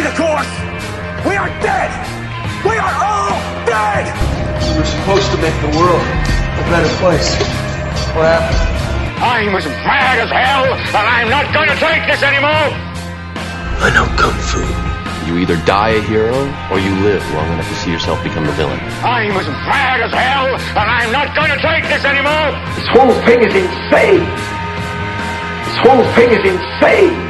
Stay the course. We are dead. We are all dead. We're supposed to make the world a better place. What happened? I'm as mad as hell, and I'm not going to take this anymore. I know Kung Fu. You either die a hero or you live long enough to see yourself become the villain. I'm as mad as hell, and I'm not going to take this anymore. This whole thing is insane. This whole thing is insane.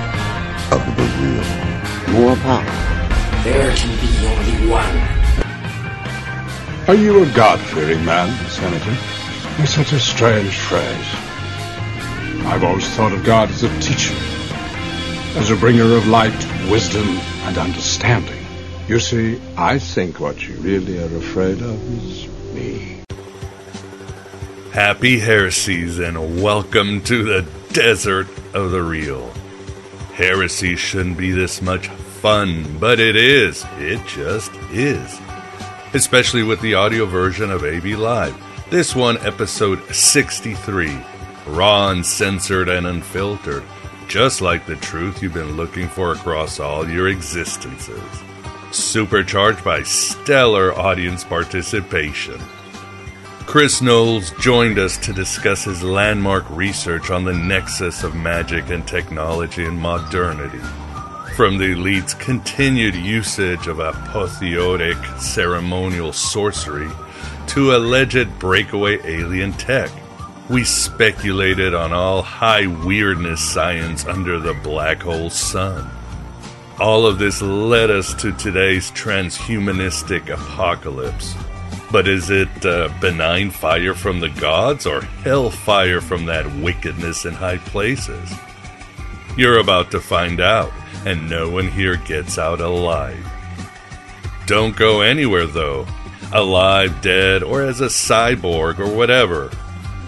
of the real. More power. There can be only one. Are you a God-fearing man, Senator? It's such a strange phrase. I've always thought of God as a teacher, as a bringer of light, wisdom, and understanding. You see, I think what you really are afraid of is me. Happy heresies and welcome to the desert of the real. Heresy shouldn't be this much fun, but it is. It just is. Especially with the audio version of AB Live. This one, episode 63. Raw, uncensored, and unfiltered. Just like the truth you've been looking for across all your existences. Supercharged by stellar audience participation. Chris Knowles joined us to discuss his landmark research on the nexus of magic and technology in modernity. From the elite's continued usage of apotheotic ceremonial sorcery to alleged breakaway alien tech, we speculated on all high weirdness science under the black hole sun. All of this led us to today's transhumanistic apocalypse. But is it uh, benign fire from the gods or hellfire from that wickedness in high places? You're about to find out, and no one here gets out alive. Don't go anywhere though, alive, dead, or as a cyborg or whatever.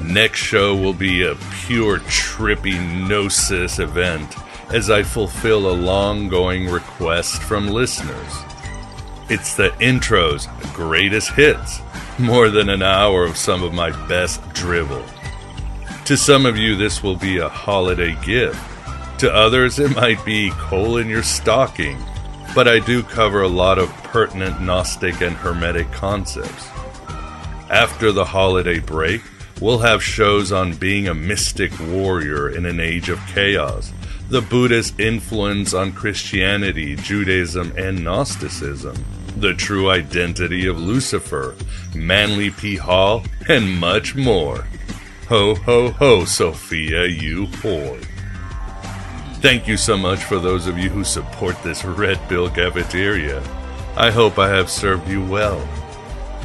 Next show will be a pure trippy gnosis event as I fulfill a long going request from listeners. It's the intro's greatest hits, more than an hour of some of my best drivel. To some of you, this will be a holiday gift. To others, it might be coal in your stocking, but I do cover a lot of pertinent Gnostic and Hermetic concepts. After the holiday break, we'll have shows on being a mystic warrior in an age of chaos, the Buddhist influence on Christianity, Judaism, and Gnosticism, the true identity of Lucifer, Manly P. Hall, and much more. Ho, ho, ho, Sophia, you whore. Thank you so much for those of you who support this Red Pill cafeteria. I hope I have served you well.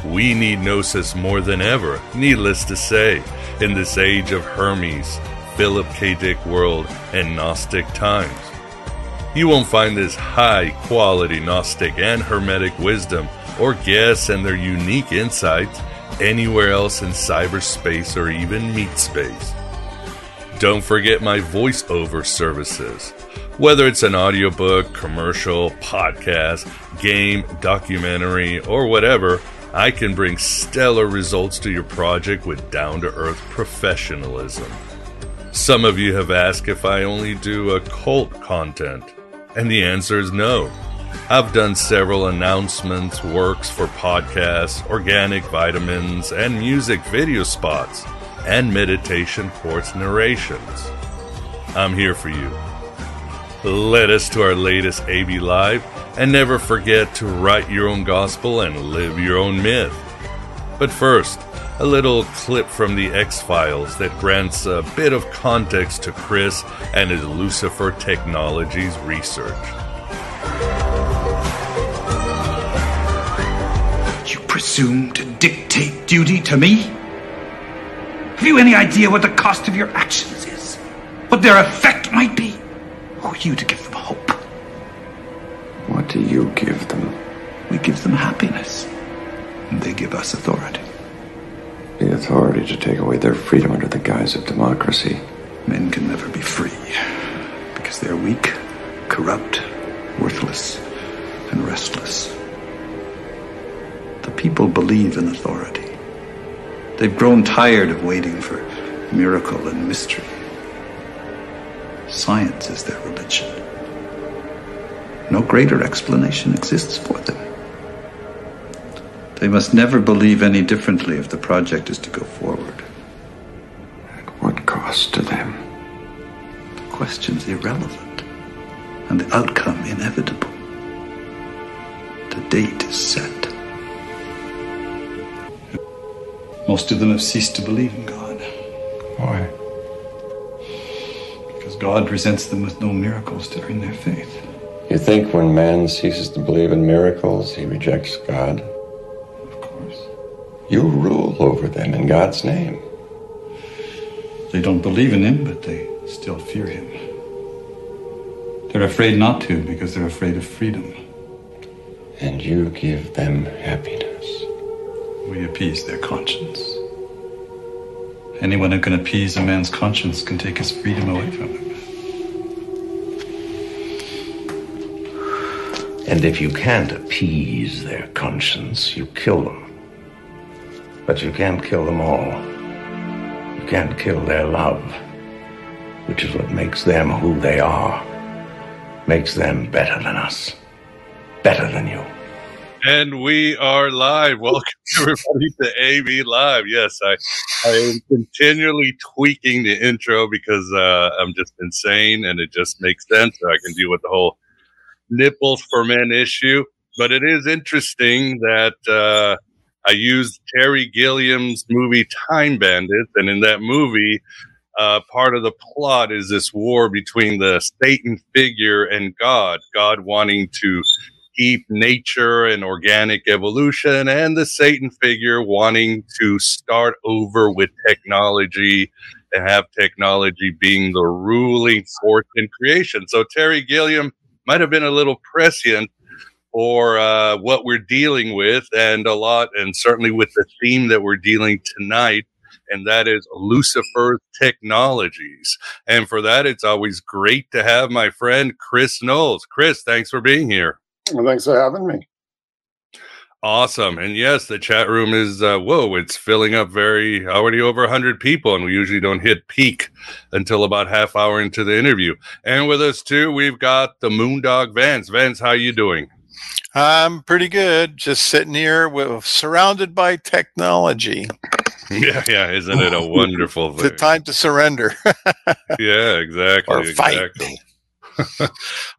We need Gnosis more than ever, needless to say, in this age of Hermes, Philip K. Dick world, and Gnostic times. You won't find this high quality Gnostic and Hermetic wisdom or guests and their unique insights anywhere else in cyberspace or even meat space. Don't forget my voiceover services. Whether it's an audiobook, commercial, podcast, game, documentary, or whatever, I can bring stellar results to your project with down to earth professionalism. Some of you have asked if I only do occult content, and the answer is no. I've done several announcements, works for podcasts, organic vitamins, and music video spots, and meditation course narrations. I'm here for you. Let us to our latest AB Live, and never forget to write your own gospel and live your own myth. But first, a little clip from the X Files that grants a bit of context to Chris and his Lucifer Technologies research. You presume to dictate duty to me? Have you any idea what the cost of your actions is? What their effect might be? Who are you to give them hope? What do you give them? We give them happiness. And they give us authority. The authority to take away their freedom under the guise of democracy. Men can never be free because they're weak, corrupt, worthless, and restless. The people believe in authority. They've grown tired of waiting for miracle and mystery. Science is their religion. No greater explanation exists for them. They must never believe any differently if the project is to go forward. At what cost to them? The question's irrelevant, and the outcome inevitable. The date is set. Most of them have ceased to believe in God. Why? Because God presents them with no miracles to earn their faith. You think when man ceases to believe in miracles, he rejects God? You rule over them in God's name. They don't believe in him, but they still fear him. They're afraid not to because they're afraid of freedom. And you give them happiness. We appease their conscience. Anyone who can appease a man's conscience can take his freedom away from him. And if you can't appease their conscience, you kill them. But you can't kill them all. You can't kill their love, which is what makes them who they are, makes them better than us, better than you. And we are live. Welcome everybody to AB Live. Yes, I, I am continually tweaking the intro because uh, I'm just insane and it just makes sense. So I can deal with the whole nipples for men issue. But it is interesting that uh, I used Terry Gilliam's movie Time Bandits, and in that movie, uh, part of the plot is this war between the Satan figure and God. God wanting to keep nature and organic evolution, and the Satan figure wanting to start over with technology and have technology being the ruling force in creation. So Terry Gilliam might have been a little prescient for uh, what we're dealing with, and a lot, and certainly with the theme that we're dealing tonight, and that is Lucifer's technologies. And for that, it's always great to have my friend Chris Knowles. Chris, thanks for being here. Well, thanks for having me. Awesome. And yes, the chat room is, uh, whoa, it's filling up very, already over 100 people, and we usually don't hit peak until about half hour into the interview. And with us, too, we've got the Moondog Vance. Vance, how you doing? I'm pretty good. Just sitting here with, surrounded by technology. Yeah, yeah. Isn't it a wonderful thing? the time to surrender. yeah, exactly. Or fight. Exactly.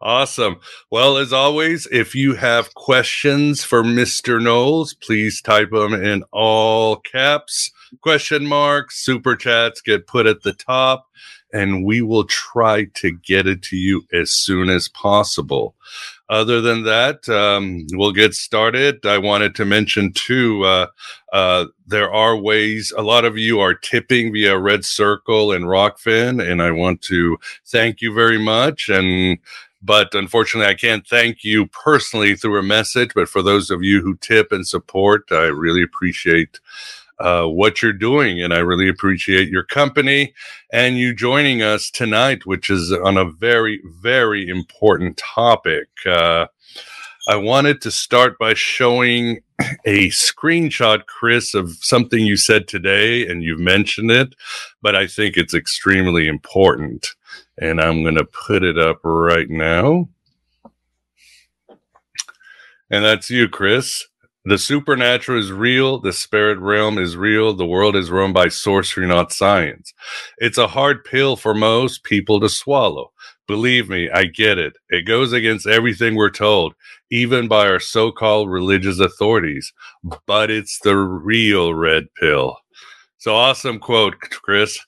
awesome. Well, as always, if you have questions for Mr. Knowles, please type them in all caps, question marks, super chats get put at the top. and we will try to get it to you as soon as possible. Other than that, um, we'll get started. I wanted to mention too, uh, uh, there are ways, a lot of you are tipping via Red Circle and Rokfin, and I want to thank you very much. And but unfortunately, I can't thank you personally through a message. But for those of you who tip and support, I really appreciate uh, what you're doing. And I really appreciate your company and you joining us tonight, which is on a very, very important topic. Uh, I wanted to start by showing a screenshot, Chris, of something you said today, and you've mentioned it, but I think it's extremely important. And I'm going to put it up right now. And that's you, Chris. The supernatural is real. The spirit realm is real. The world is run by sorcery, not science. It's a hard pill for most people to swallow. Believe me, I get it. It goes against everything we're told, even by our so called religious authorities. But it's the real red pill. So awesome quote, Chris.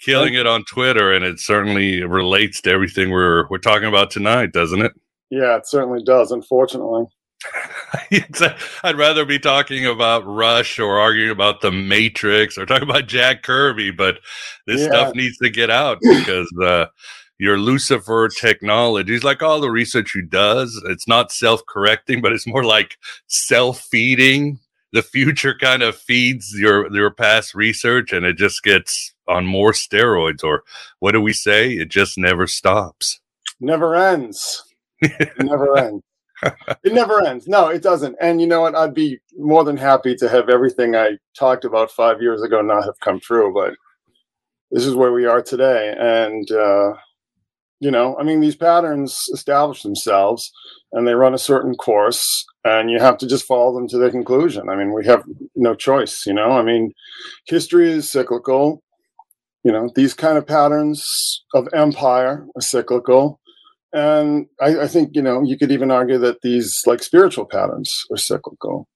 Killing it on Twitter, and it certainly relates to everything we're we're talking about tonight, doesn't it? Yeah, it certainly does. Unfortunately. I'd rather be talking about Rush or arguing about the Matrix or talking about Jack Kirby, but this yeah. stuff needs to get out because uh, your Lucifer technology is like all the research he does. It's not self correcting, but it's more like self feeding. The future kind of feeds your your past research, and it just gets on more steroids. Or what do we say? It just never stops. Never ends. never ends it never ends. No, it doesn't. And you know what? I'd be more than happy to have everything I talked about five years ago not have come true, but this is where we are today. And, uh, you know, I mean, these patterns establish themselves and they run a certain course, and you have to just follow them to their conclusion. I mean, we have no choice, you know? I mean, history is cyclical. You know, these kind of patterns of empire are cyclical and I, I, think you know you could even argue that these like spiritual patterns are cyclical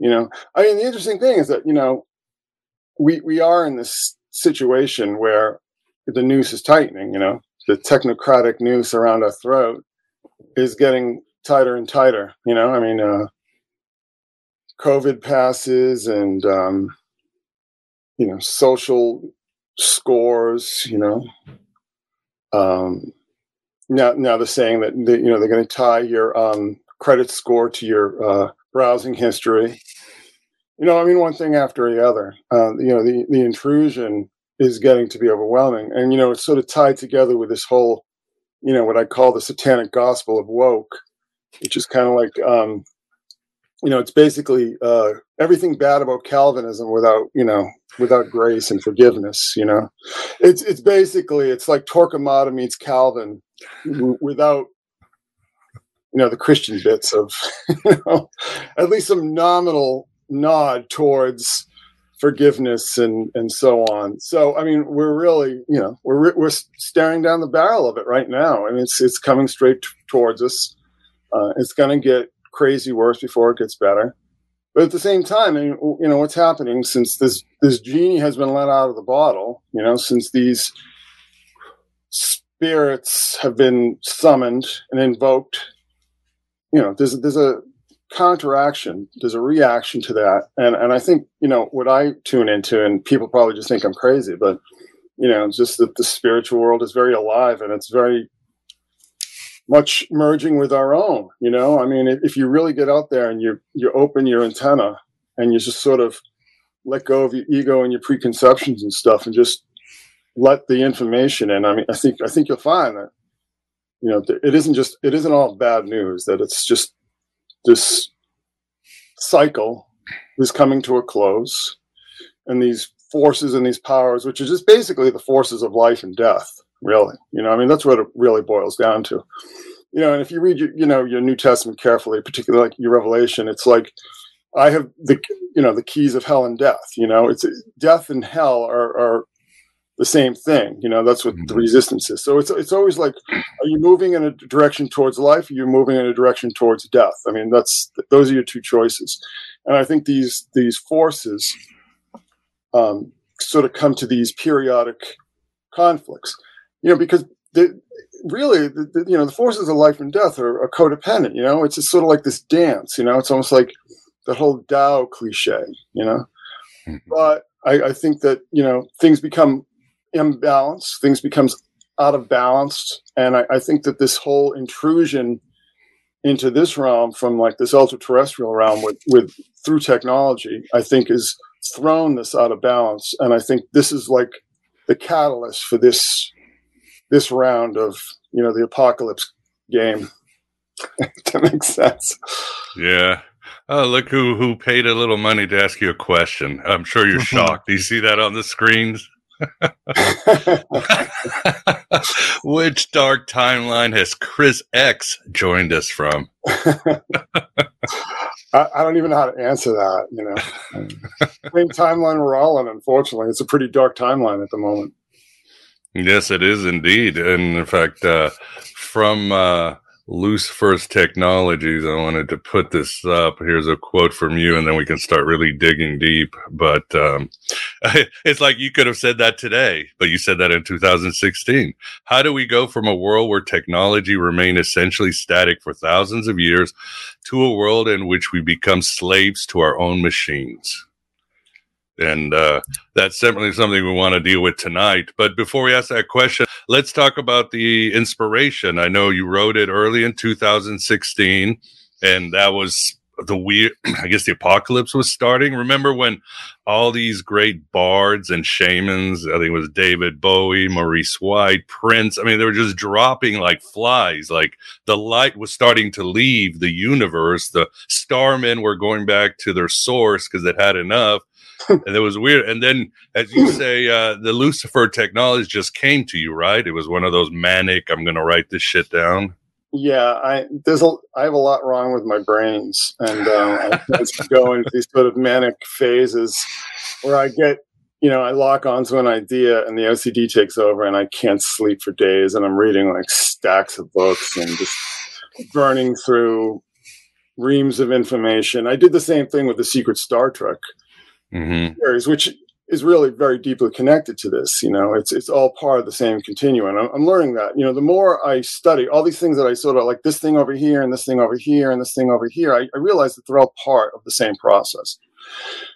you know? I mean the interesting thing is that you know we we are in this situation where the noose is tightening you know? The technocratic noose around our throat is getting tighter and tighter you know? I mean uh covid passes and um you know social scores you know? Um now, now the saying that the, you know they're going to tie your um, credit score to your uh, browsing history. You know, I mean, one thing after the other. Uh, you know, the the intrusion is getting to be overwhelming, and you know, it's sort of tied together with this whole, you know, what I call the satanic gospel of woke, which is kind of like um, you know, it's basically uh, everything bad about Calvinism without, you know, without grace and forgiveness. You know, it's it's basically it's like Torquemada meets Calvin w- without, you know, the Christian bits of, you know, at least some nominal nod towards forgiveness and and so on. So I mean, we're really, you know, we're we're staring down the barrel of it right now. I mean, it's it's coming straight t- towards us. Uh, it's going to get crazy worse before it gets better. But at the same time, I mean, you know, what's happening since this this genie has been let out of the bottle, you know, since these spirits have been summoned and invoked, you know, there's there's a counteraction, there's a reaction to that. And and I think, you know, what I tune into, and people probably just think I'm crazy, but you know, just that the spiritual world is very alive and it's very much merging with our own you know? I mean if you really get out there and you you open your antenna and you just sort of let go of your ego and your preconceptions and stuff and just let the information in i mean i think i think you'll find that you know it isn't just it isn't all bad news that it's just this cycle is coming to a close and these forces and these powers which are just basically the forces of life and death really. You know, I mean, that's what it really boils down to. You know, and if you read your, you know, your New Testament carefully, particularly like your Revelation, it's like I have the, you know, the keys of hell and death. You know, it's death and hell are, are the same thing. You know, that's what the mm-hmm. resistance is. So it's it's always like, are you moving in a direction towards life? Or you're you moving in a direction towards death? I mean, that's those are your two choices. And I think these these forces um, sort of come to these periodic conflicts you know, because the, really, the, the, you know, the forces of life and death are, are codependent. You know, it's just sort of like this dance. You know, it's almost like the whole Tao cliche. You know, mm-hmm. but I, I think that you know things become imbalanced, things becomes out of balance, and I, I think that this whole intrusion into this realm from like this ultra terrestrial realm with with through technology, I think is thrown this out of balance, and I think this is like the catalyst for this this round of you know the apocalypse game. that makes sense. Yeah. Oh, look who who paid a little money to ask you a question. I'm sure you're mm-hmm. shocked. Do you see that on the screens? Which dark timeline has Chris X joined us from? I, I, don't even know how to answer that. You know, same timeline we're all in. Unfortunately, it's a pretty dark timeline at the moment. Yes, it is indeed. And in fact, uh, from uh, First Technologies, I wanted to put this up. Here's a quote from you, and then we can start really digging deep. But um, it's like you could have said that today, but you said that in 2016. How do we go from a world where technology remained essentially static for thousands of years to a world in which we become slaves to our own machines? And uh, that's certainly something we want to deal with tonight. But before we ask that question, let's talk about the inspiration. I know you wrote it early in 2016, and that was the weird. I guess the apocalypse was starting. Remember when all these great bards and shamans? I think it was David Bowie, Maurice White, Prince. I mean, they were just dropping like flies. Like the light was starting to leave the universe. The starmen were going back to their source because it had enough and it was weird. And then, as you say, uh, the Lucifer technology just came to you, right? It was one of those manic. I'm going to write this shit down. Yeah, I there's a I have a lot wrong with my brains, and um, I go into these sort of manic phases where I get you know, I lock onto an idea and the OCD takes over and I can't sleep for days and I'm reading like stacks of books and just burning through reams of information. I did the same thing with the secret Star Trek mm-hmm. series, which is really very deeply connected to this. You know, it's it's all part of the same continuum. I'm, I'm, learning that. You know, the more I study all these things that I sort of like this thing over here and this thing over here and this thing over here, I, I realize that they're all part of the same process.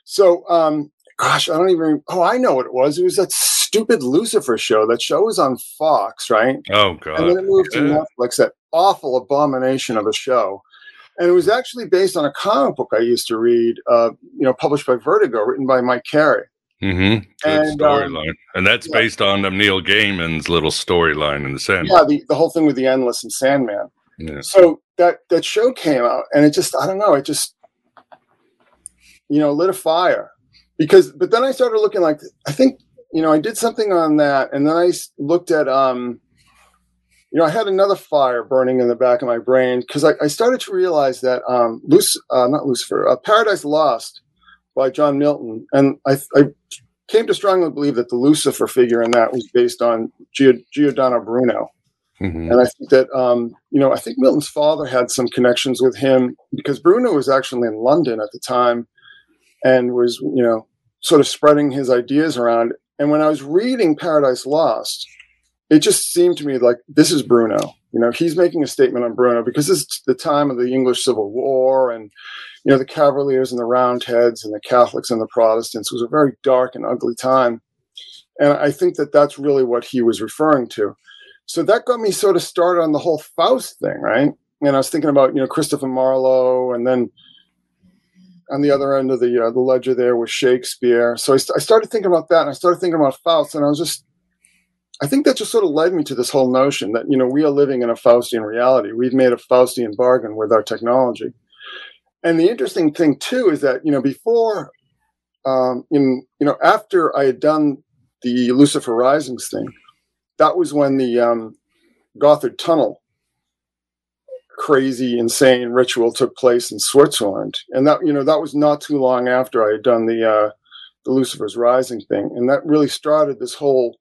So, um, gosh, I don't even. Oh, I know what it was. It was that stupid Lucifer show. That show was on Fox, right? Oh God! And then it moved to Netflix. That awful abomination of a show and it was actually based on a comic book I used to read, uh, you know, published by Vertigo, written by Mike Carey. Mm-hmm. And um, storyline, um, and that's yeah. based on um, Neil Gaiman's little storyline in the Sandman. Yeah, the, the whole thing with the Endless and Sandman. Yeah. So that that show came out, and it just I don't know, it just you know lit a fire because. But then I started looking like I think you know I did something on that, and then I looked at um you know, I had another fire burning in the back of my brain because I, I, started to realize that um, Luc- uh, not Lucifer, uh, Paradise Lost by John Milton, and I, I, came to strongly believe that the Lucifer figure in that was based on Giordano Bruno. Mm-hmm. And I think that, um, you know, I think Milton's father had some connections with him because Bruno was actually in London at the time and was, you know, sort of spreading his ideas around. And when I was reading Paradise Lost, it just seemed to me like this is Bruno. You know, he's making a statement on Bruno because this is the time of the English Civil War and, you know, the Cavaliers and the Roundheads and the Catholics and the Protestants it was a very dark and ugly time. And I think that that's really what he was referring to. So that got me sort of started on the whole Faust thing, right? And I was thinking about, you know, Christopher Marlowe and then on the other end of the uh, the ledger there was Shakespeare. So I, st- I started thinking about that and I started thinking about Faust and I was just I think that just sort of led me to this whole notion that, you know, we are living in a Faustian reality. We've made a Faustian bargain with our technology. And the interesting thing, too, is that, you know, before, um, in, you know, after I had done the Lucifer Risings thing, that was when the um, Gotthard Tunnel crazy, insane ritual took place in Switzerland. And that, you know, that was not too long after I had done the, uh, the Lucifer's Rising thing. And that really started this whole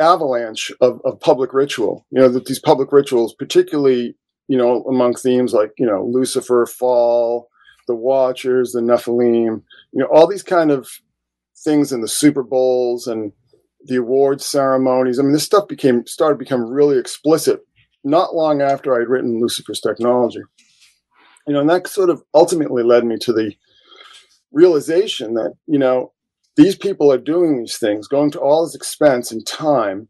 avalanche of, of public ritual. You know, that these public rituals, particularly, you know, among themes like, you know, Lucifer, fall, the Watchers, the Nephilim, you know, all these kind of things in the Super Bowls and the awards ceremonies. I mean, this stuff became started to become really explicit not long after I'd written Lucifer's Technology. You know, and that sort of ultimately led me to the realization that, you know, these people are doing these things, going to all this expense and time,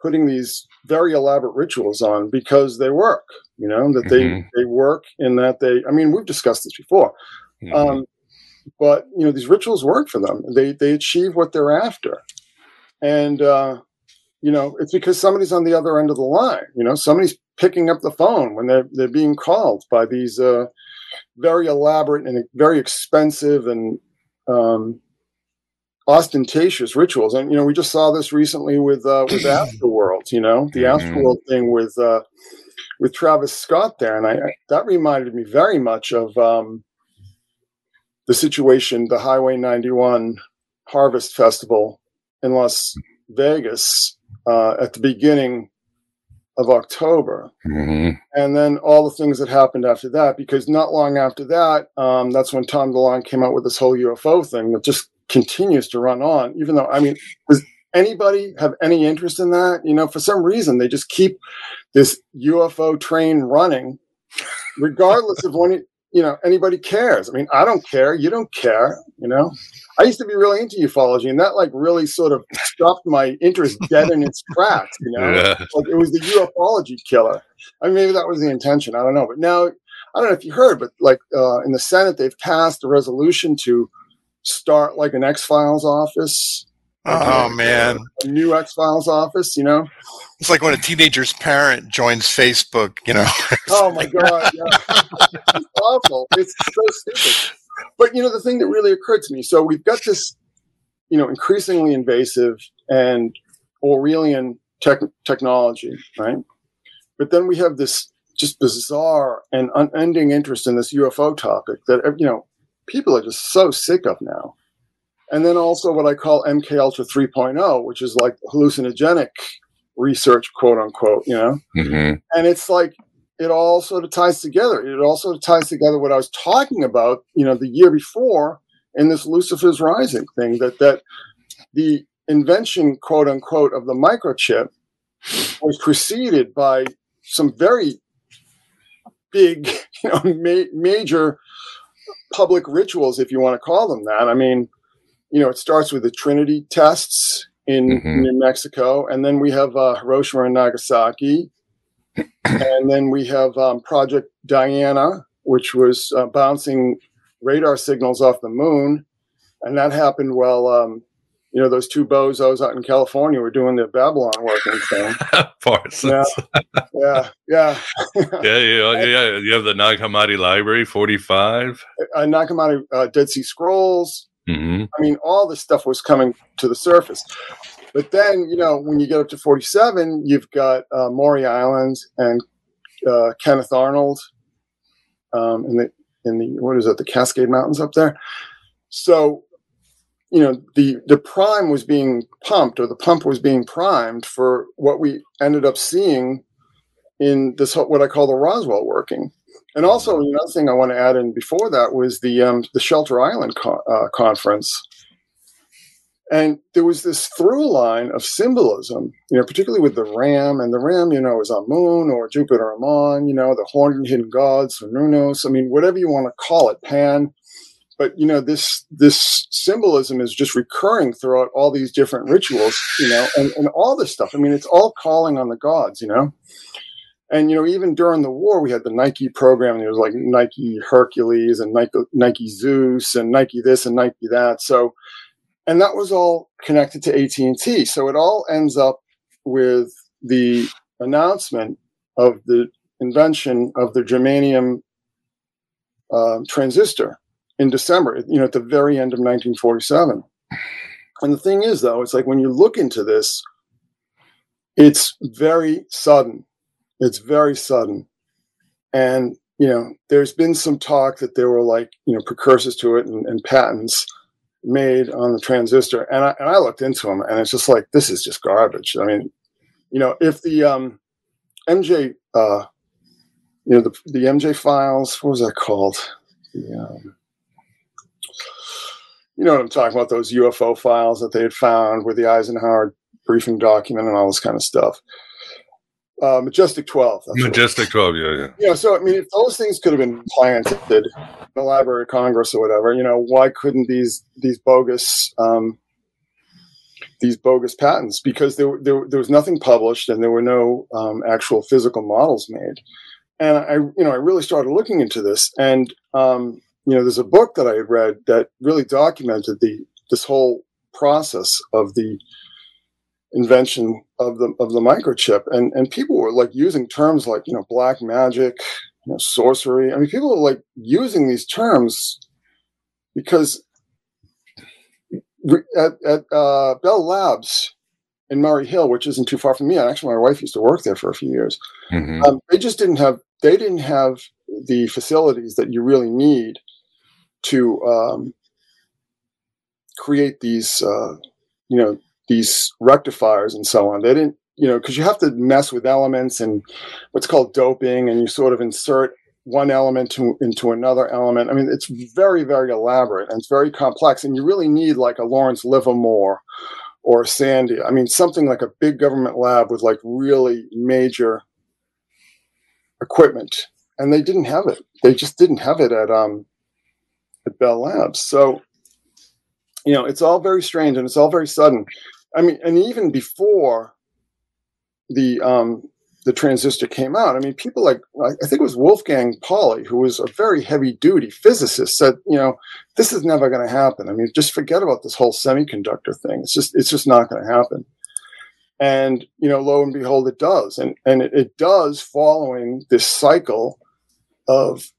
putting these very elaborate rituals on because they work, you know, that mm-hmm. they, they work in that they, I mean, we've discussed this before. Mm-hmm. Um, but you know, these rituals work for them. They, they achieve what they're after and uh, you know it's because somebody's on the other end of the line. You know, somebody's picking up the phone when they're they're being called by these uh, very elaborate and very expensive and um, ostentatious rituals. And you know, we just saw this recently with uh, with Astroworld. You know, the mm-hmm. Astroworld thing with uh, with Travis Scott there, and I, I that reminded me very much of um, the situation, the Highway 91 Harvest Festival in Las Vegas uh, at the beginning of October. Mm-hmm. And then all the things that happened after that, because not long after that, um, that's when Tom DeLonge came out with this whole UFO thing that just continues to run on, even though, I mean, does anybody have any interest in that? You know, for some reason, they just keep this UFO train running, regardless of when it, you know, anybody cares. I mean, I don't care. You don't care, you know? I used to be really into ufology, and that like really sort of stopped my interest dead in its tracks. You know, yeah. like it was the ufology killer. I mean, maybe that was the intention. I don't know, but now I don't know if you heard, but like uh, in the Senate, they've passed a resolution to start like an X Files office. Oh uh, man, a new X Files office. You know, it's like when a teenager's parent joins Facebook. You know. oh my god, yeah. it's awful. It's so stupid. But you know, the thing that really occurred to me, so we've got this, you know, increasingly invasive and Orwellian tech- technology, right? But then we have this just bizarre and unending interest in this UFO topic that you know people are just so sick of now. And then also what I call MK Ultra 3.0, which is like hallucinogenic research, quote unquote, you know. Mm-hmm. And it's like it all sort of ties together. It also ties together what I was talking about, you know, the year before in this Lucifer's Rising thing that that the invention, quote unquote, of the microchip was preceded by some very big, you know, ma- major public rituals, if you want to call them that. I mean, you know, it starts with the Trinity tests in mm-hmm. New Mexico, and then we have uh, Hiroshima and Nagasaki and then we have um, Project Diana, which was uh, bouncing radar signals off the moon, and that happened while um, you know those two bozos out in California were doing the Babylon working thing. Parsons. Yeah, yeah, yeah. yeah, yeah, yeah. You have the Nag Hammadi Library, forty-five. Uh, Nag Hammadi uh, Dead Sea Scrolls. Mm-hmm. I mean, all this stuff was coming to the surface. But then, you know, when you get up to 47, you've got uh, Maury Island and uh, Kenneth Arnold um, in the in the what is it, the Cascade Mountains up there. So, you know, the the prime was being pumped, or the pump was being primed for what we ended up seeing in this what I call the Roswell working. And also, another thing I want to add in before that was the um, the Shelter Island co- uh, conference and there was this through line of symbolism, you know, particularly with the ram, and the ram, you know, is Amun or Jupiter Ammon, you know, the horned hidden gods, or Nunos, I mean, whatever you want to call it, Pan. But you know, this this symbolism is just recurring throughout all these different rituals, you know, and, and all this stuff. I mean, it's all calling on the gods, you know. And you know, even during the war, we had the Nike program. And there was like Nike Hercules and Nike Nike Zeus and Nike this and Nike that. So and that was all connected to AT&T. So it all ends up with the announcement of the invention of the germanium uh, transistor in December, you know, at the very end of 1947. And the thing is, though, it's like when you look into this, it's very sudden. It's very sudden. And, you know, there's been some talk that there were like, you know, precursors to it and, and patents made on the transistor, and I and I looked into them, and it's just like this is just garbage. I mean, you know, if the um, MJ, uh, you know, the the MJ files, what was that called? The um, you know what I'm talking about, those UFO files that they had found with the Eisenhower briefing document and all this kind of stuff. Uh, Majestic 12. Majestic 12, yeah, yeah. Yeah, so I mean, if those things could have been planted in the Library of Congress or whatever, you know, why couldn't these these bogus um, these bogus patents? Because there, there there was nothing published and there were no um, actual physical models made. And I, you know, I really started looking into this, and um, you know, there's a book that I had read that really documented the this whole process of the invention of the of the microchip and and people were like using terms like you know black magic you know sorcery i mean people were like using these terms because at, at uh, bell labs in murray hill which isn't too far from me and actually my wife used to work there for a few years mm-hmm. um, they just didn't have they didn't have the facilities that you really need to um, create these uh, you know these rectifiers and so on. They didn't, you know, because you have to mess with elements and what's called doping, and you sort of insert one element to, into another element. I mean, it's very, very elaborate and it's very complex, and you really need like a Lawrence Livermore or Sandia. I mean, something like a big government lab with like really major equipment, and they didn't have it. They just didn't have it at um at Bell Labs. So you know, it's all very strange and it's all very sudden. I mean, and even before the um, the transistor came out, I mean, people like I think it was Wolfgang Pauli, who was a very heavy duty physicist, said, you know, this is never going to happen. I mean, just forget about this whole semiconductor thing. It's just it's just not going to happen. And you know, lo and behold, it does, and and it, it does following this cycle of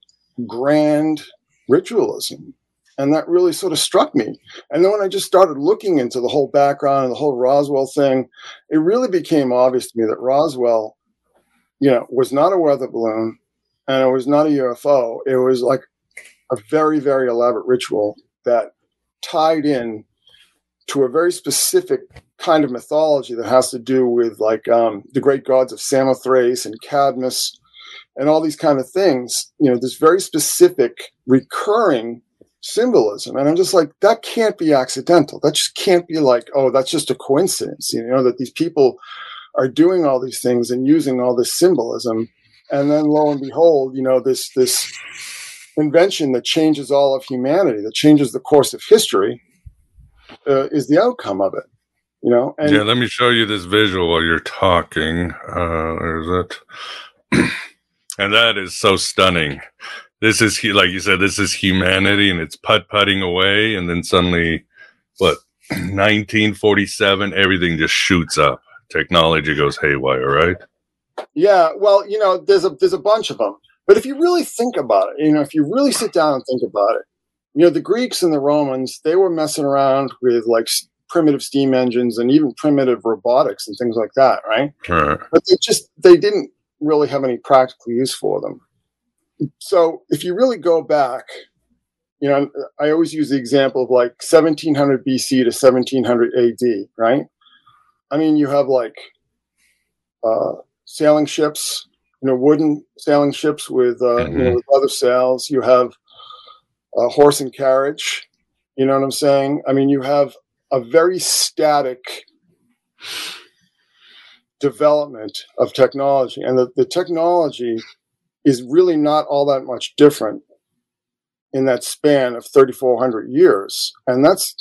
grand ritualism and that really sort of struck me. And then when I just started looking into the whole background and the whole Roswell thing, it really became obvious to me that Roswell, you know, was not a weather balloon and it was not a UFO. It was like a very, very elaborate ritual that tied in to a very specific kind of mythology that has to do with like um, the great gods of Samothrace and Cadmus and all these kind of things. You know, this very specific recurring symbolism. And I'm just like, that can't be accidental. That just can't be like, oh, that's just a coincidence, you know, that these people are doing all these things and using all this symbolism. And then lo and behold, you know, this this invention that changes all of humanity, that changes the course of history, uh, is the outcome of it. You know, and yeah. Let me show you this visual while you're talking. Uh, there's it, and that is so stunning this is like you said, this is humanity, and it's putt putting away, and then suddenly, what, 1947, everything just shoots up. Technology goes haywire, right? Yeah, well, you know, there's a there's a bunch of them, but if you really think about it, you know, if you really sit down and think about it, you know, the Greeks and the Romans, they were messing around with like primitive steam engines and even primitive robotics and things like that, right? right. But they just they didn't really have any practical use for them so if you really go back, you know, I always use the example of like 1700 BC to 1700 AD, right? I mean, you have like uh, sailing ships, you know, wooden sailing ships with, uh, mm-hmm. you know, with leather sails. You have a horse and carriage. You know what I'm saying? I mean, you have a very static development of technology, and the, the technology is really not all that much different in that span of 3,400 years. And that's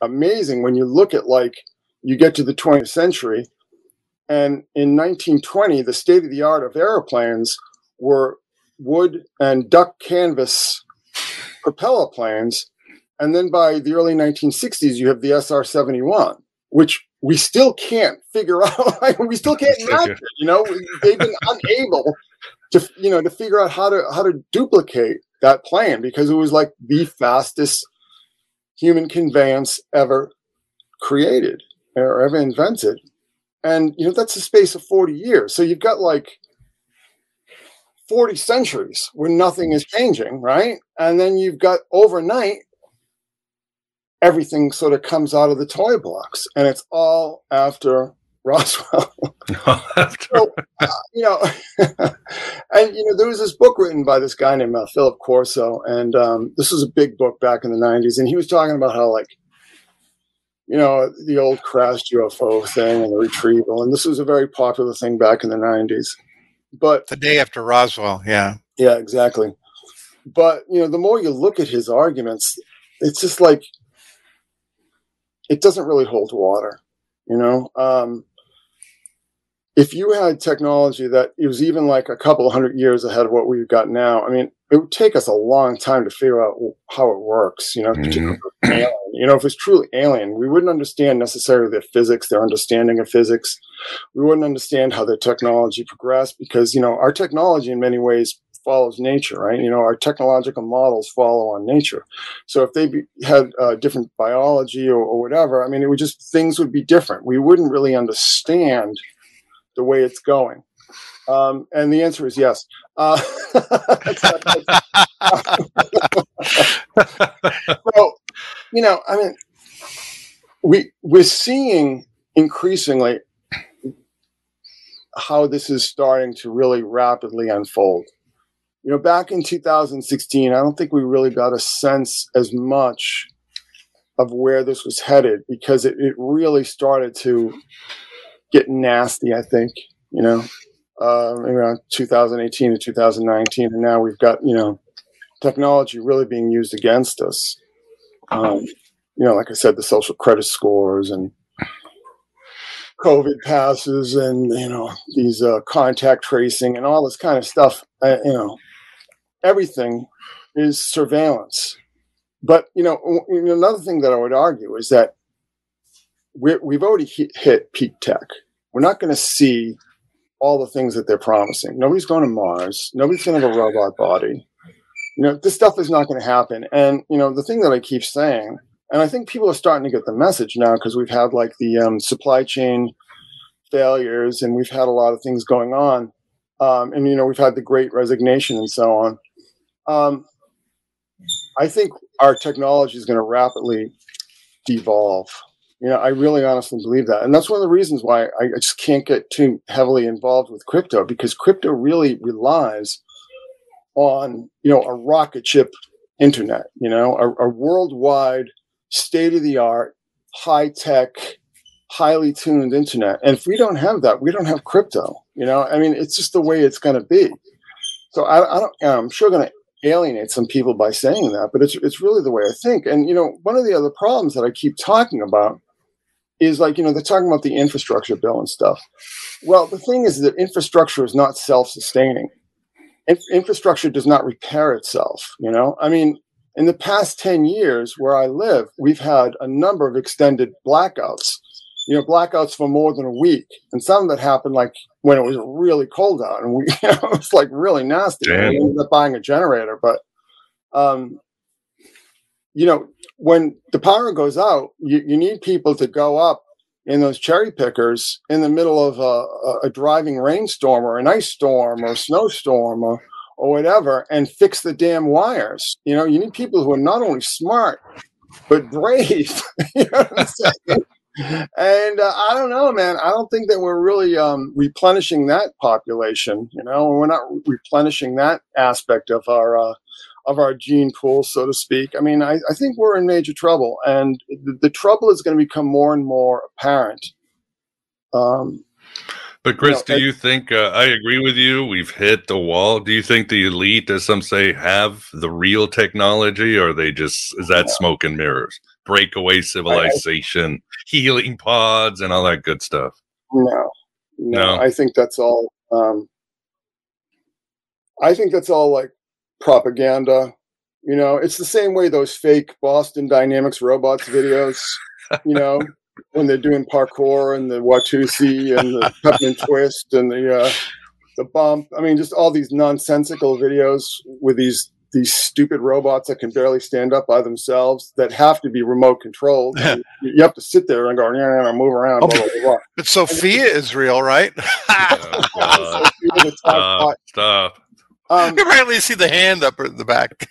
amazing when you look at like you get to the 20th century. And in 1920, the state of the art of airplanes were wood and duck canvas propeller planes. And then by the early 1960s, you have the SR 71, which we still can't figure out. we still can't match it. You know, they've been unable to you know to figure out how to how to duplicate that plane because it was like the fastest human conveyance ever created or ever invented and you know that's a space of 40 years so you've got like 40 centuries where nothing is changing right and then you've got overnight everything sort of comes out of the toy box and it's all after Roswell. so, uh, you know, And you know, there was this book written by this guy named uh, Philip Corso, and um, this was a big book back in the '90s, and he was talking about how like, you know, the old crashed UFO thing and the retrieval, and this was a very popular thing back in the '90s. But the day after Roswell, yeah, yeah, exactly. But you know, the more you look at his arguments, it's just like it doesn't really hold water. You know, um, if you had technology that it was even like a couple hundred years ahead of what we've got now, I mean, it would take us a long time to figure out how it works. You know, mm-hmm. alien. You know, if it's truly alien, we wouldn't understand necessarily their physics, their understanding of physics. We wouldn't understand how their technology progressed because you know our technology in many ways follows nature, right? You know, our technological models follow on nature. So if they be, had uh, different biology or, or whatever, I mean, it would just things would be different. We wouldn't really understand the way it's going. Um, and the answer is yes. Uh, so, you know, I mean, we we're seeing increasingly how this is starting to really rapidly unfold you know, back in 2016, I don't think we really got a sense as much of where this was headed because it, it really started to get nasty, I think, you know, uh, around 2018 to 2019. And now we've got, you know, technology really being used against us. Um, you know, like I said, the social credit scores and COVID passes and, you know, these uh, contact tracing and all this kind of stuff, uh, you know, everything is surveillance. But you know, another thing that I would argue is that we have already hit peak tech. We're not going to see all the things that they're promising. Nobody's going to Mars. Nobody's going to have a robot body. You know, this stuff is not going to happen. And you know, the thing that I keep saying, and I think people are starting to get the message now because we've had like the um, supply chain failures, and we've had a lot of things going on. Um, and you know, we've had the Great Resignation and so on. Um, I think our technology is going to rapidly devolve. You know, I really honestly believe that. And that's one of the reasons why I just can't get too heavily involved with crypto because crypto really relies on, you know, a rocket ship internet, you know, a, a worldwide state of the art, high tech, highly tuned internet. And if we don't have that, we don't have crypto, you know, I mean, it's just the way it's going to be. So I, I don't, I'm sure going to alienate some people by saying that, but it's it's really the way I think. And you know, one of the other problems that I keep talking about is like you know they're talking about the infrastructure bill and stuff. Well, the thing is that infrastructure is not self-sustaining. Inf- infrastructure does not repair itself. You know, I mean, in the past ten years where I live, we've had a number of extended blackouts you know, blackouts for more than a week. And some that happened like when it was really cold out and we, you know, it was like really nasty. We ended up buying a generator, but, um, you know, when the power goes out, you, you need people to go up in those cherry pickers in the middle of a, a driving rainstorm or an ice storm or snowstorm or, or whatever and fix the damn wires. You know, you need people who are not only smart, but brave. you know and uh, I don't know, man. I don't think that we're really um, replenishing that population. You know, we're not replenishing that aspect of our uh, of our gene pool, so to speak. I mean, I, I think we're in major trouble, and the, the trouble is going to become more and more apparent. Um, but Chris, you know, do you think uh, I agree with you? We've hit the wall. Do you think the elite, as some say, have the real technology, or they just is that yeah. smoke and mirrors? Breakaway civilization, I, healing pods, and all that good stuff. No, no, no. I think that's all. Um, I think that's all like propaganda. You know, it's the same way those fake Boston Dynamics robots videos. You know, when they're doing parkour and the Watusi and the peppermint twist and the uh, the bump. I mean, just all these nonsensical videos with these these stupid robots that can barely stand up by themselves that have to be remote controlled. you have to sit there and go, yeah, yeah, move around. Blah, blah, blah. But Sophia is real, right? oh, stop. stop. Um, you rarely see the hand up in the back.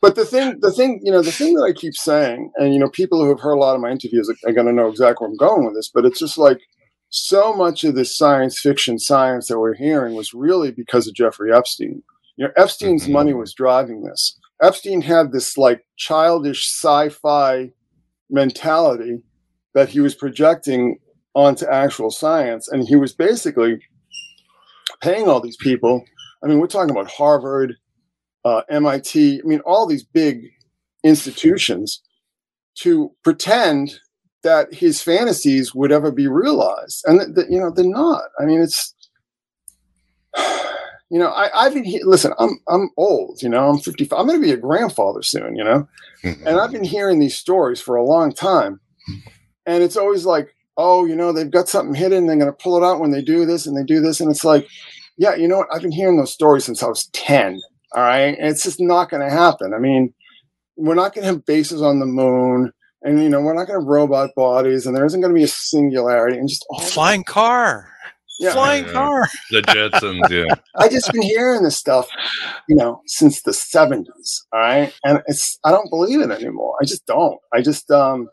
but the thing, the thing, you know, the thing that I keep saying, and you know, people who have heard a lot of my interviews are, are going to know exactly where I'm going with this. But it's just like, so much of this science fiction science that we're hearing was really because of Jeffrey Epstein. You know, Epstein's mm-hmm. money was driving this. Epstein had this like childish sci-fi mentality that he was projecting onto actual science, and he was basically paying all these people. I mean, we're talking about Harvard, uh, MIT. I mean, all these big institutions to pretend that his fantasies would ever be realized, and that, that you know they're not. I mean, it's you know I, I've been he- listen. I'm I'm old. You know, I'm 55. I'm going to be a grandfather soon. You know, mm-hmm. and I've been hearing these stories for a long time, and it's always like, oh, you know, they've got something hidden. They're going to pull it out when they do this and they do this, and it's like, yeah, you know what? I've been hearing those stories since I was 10. All right, and it's just not going to happen. I mean, we're not going to have bases on the moon and you know we're not going to robot bodies and there isn't going to be a singularity and just oh, flying car yeah. flying yeah. car. The jetsons yeah. I just been hearing this stuff you know since the 70s all right? And it's i don't believe it anymore. I just don't. I just um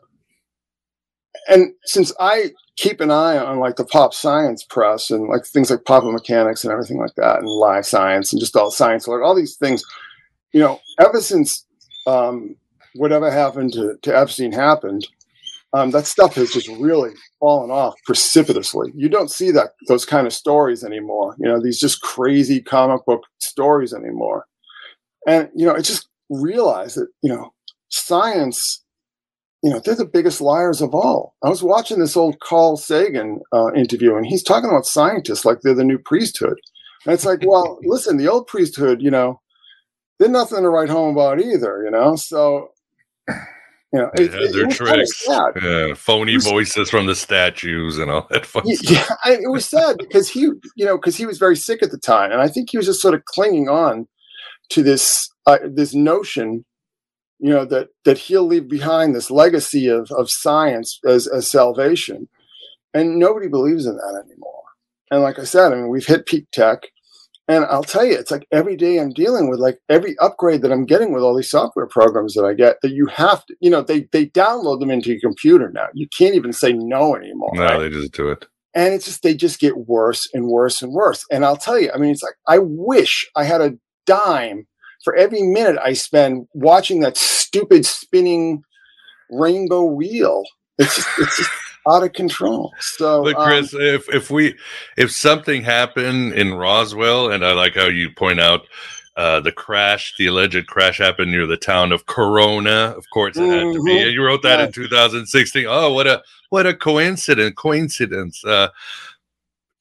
and since i keep an eye on like the pop science press and like things like pop mechanics and everything like that and live science and just all science alert all these things you know ever since um whatever happened to, to Epstein happened, um, that stuff has just really fallen off precipitously. You don't see that those kind of stories anymore. You know, these just crazy comic book stories anymore. And you know, I just realized that you know, science. You know, they're the biggest liars of all. I was watching this old Carl Sagan uh, interview, and he's talking about scientists like they're the new priesthood. And it's like, well, listen, the old priesthood, you know, they're nothing to write home about either, you know. So you know, it, it, their it tricks, yeah, phony was, voices from the statues and all that fun yeah. I, it was sad because he, you know, because he was very sick at the time, and I think he was just sort of clinging on to this uh, this notion, you know, that that he'll leave behind this legacy of of science as as salvation, and nobody believes in that anymore. And like I said, I mean, we've hit peak tech. And I'll tell you, it's like every day I'm dealing with like every upgrade that I'm getting with all these software programs that I get that you have to, you know, they they download them into your computer now. You can't even say no anymore. No, right? they just do it. And it's just they just get worse and worse and worse. And I'll tell you, I mean, it's like I wish I had a dime for every minute I spend watching that stupid spinning rainbow wheel. It's just it's just out of control. So, but Chris, um, if if we if something happened in Roswell, and I like how you point out uh, the crash, the alleged crash happened near the town of Corona. Of course, it had to be. Mm-hmm. You wrote that in 2016. Oh, what a what a coincidence! Coincidence. Uh,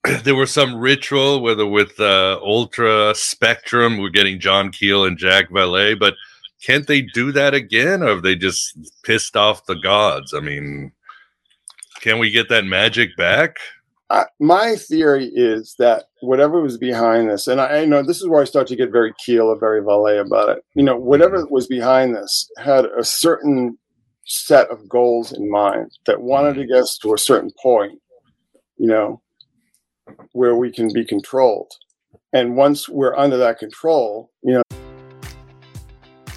there was some ritual, whether with uh, Ultra Spectrum, we're getting John Keel and Jacques Vallée, but can't they do that again, or have they just pissed off the gods? I mean, can we get that magic back? Uh, my theory is that whatever was behind this, and I, I, know this is where I start to get very keel or very Vallée about it. You know, whatever mm-hmm. was behind this had a certain set of goals in mind that wanted to get us to a certain point, you know, where we can be controlled. And once we're under that control, you know,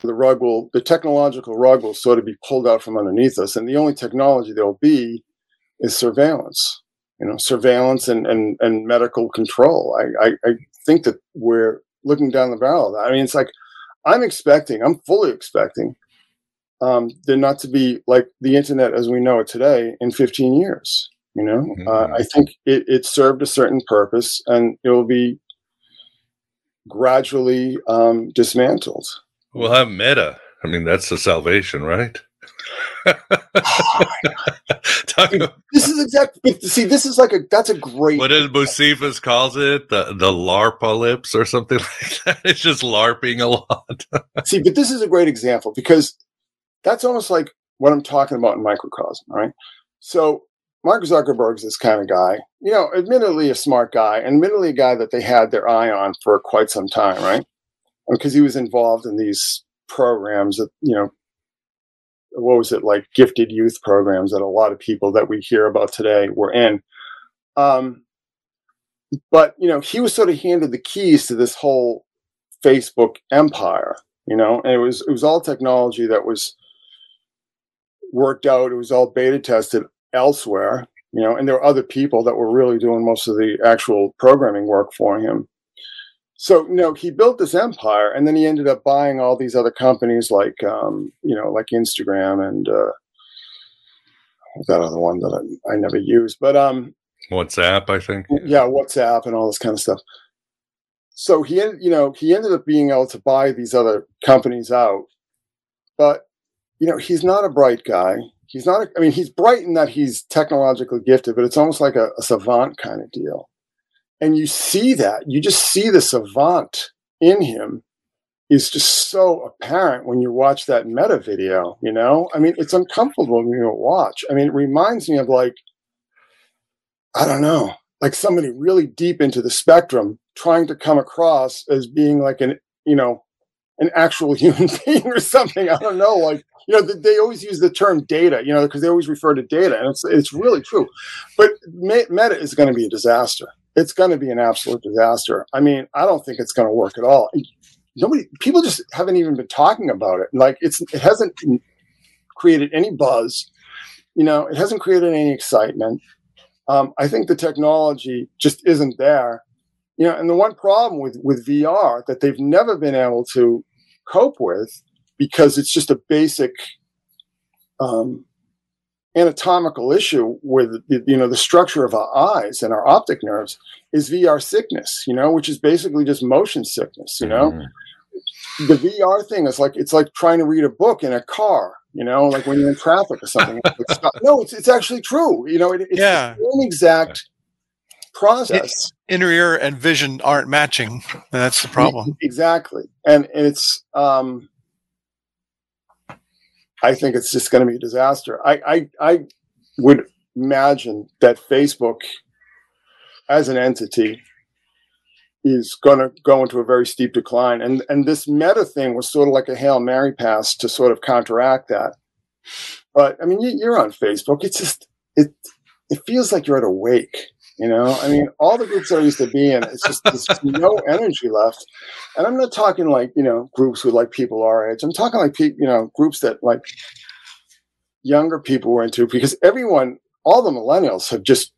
The rug will, the technological rug will sort of be pulled out from underneath us, and the only technology there will be is surveillance. You know, surveillance and and, and medical control. I, I I think that we're looking down the barrel of that. I mean, it's like I'm expecting, I'm fully expecting um, there not to be like the internet as we know it today in 15 years. You know, mm-hmm. uh, I think it, it served a certain purpose and it will be gradually um, dismantled. We'll have meta. I mean, that's the salvation, right? this is exactly see this is like a that's a great what did Bocephus calls it? The the larpolyps or something like that? It's just larping a lot. See but this is a great example because that's almost like what I'm talking about in microcosm right? So Mark Zuckerberg's this kind of guy you know admittedly a smart guy admittedly a guy that they had their eye on for quite some time right because he was involved in these programs that you know what was it like gifted youth programs that a lot of people that we hear about today were in. Um, but you know he was sort of handed the keys to this whole facebook empire you know and it was it was all technology that was worked out. It was all beta tested elsewhere you know and there were other people that were really doing most of the actual programming work for him so know he built this empire and then he ended up buying all these other companies like um, you know like instagram and uh, that other one that I, I never use but um whatsapp i think. yeah whatsapp and all this kind of stuff. So he ended you know he ended up being able to buy these other companies out but you know he's not a bright guy. He's not a, i mean he's bright in that he's technologically gifted but it's almost like a, a savant kind of deal and you see that you just see the savant in him is just so apparent when you watch that meta video you know? I mean it's uncomfortable when you watch. I mean it reminds me of like i don't know like somebody really deep into the spectrum trying to come across as being like an you know an actual human being or something. I don't know like you know they always use the term data you know because they always refer to data and it's it's really true. But meta is going to be a disaster it's going to be an absolute disaster. I mean, I don't think it's going to work at all. Nobody, people just haven't even been talking about it. Like it's, it hasn't created any buzz. You know, it hasn't created any excitement. Um, I think the technology just isn't there. You know, and the one problem with with VR that they've never been able to cope with because it's just a basic um, anatomical issue with you know the structure of our eyes and our optic nerves is VR sickness, you know, which is basically just motion sickness, you know. Mm-hmm. The VR thing is like it's like trying to read a book in a car, you know, like when you're in traffic or something. no, it's it's actually true. You know, it, it's yeah. the same exact process. It, inner ear and vision aren't matching. that's the problem. Exactly. And, and it's um I think it's just going to be a disaster. I, I, I would imagine that Facebook, as an entity, is going to go into a very steep decline, and and this Meta thing was sort of like a hail mary pass to sort of counteract that. But I mean, you, are on Facebook. It's just it it feels like you're at a wake. You know, I mean, all the groups that I used to be in, it's just there's no energy left. And I'm not talking like you know groups with like people our age. I'm talking like people, you know, groups that like younger people were into because everyone, all the millennials have just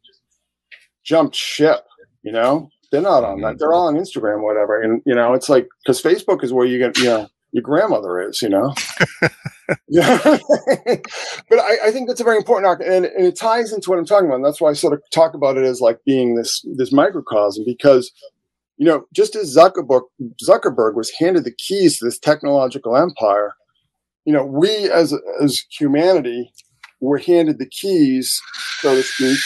jumped ship. You know, they're not on that. They're all on Instagram, whatever. And you know, it's like because Facebook is where you get, you know, your grandmother is, you know. yeah, but I, I, think that's a very important arc, and, and, it ties into what I'm talking about. And that's why I sort of talk about it as like being this this microcosm, because you know, just as Zuckerberg Zuckerberg was handed the keys to this technological empire, you know, we as as humanity were handed the keys, so to speak,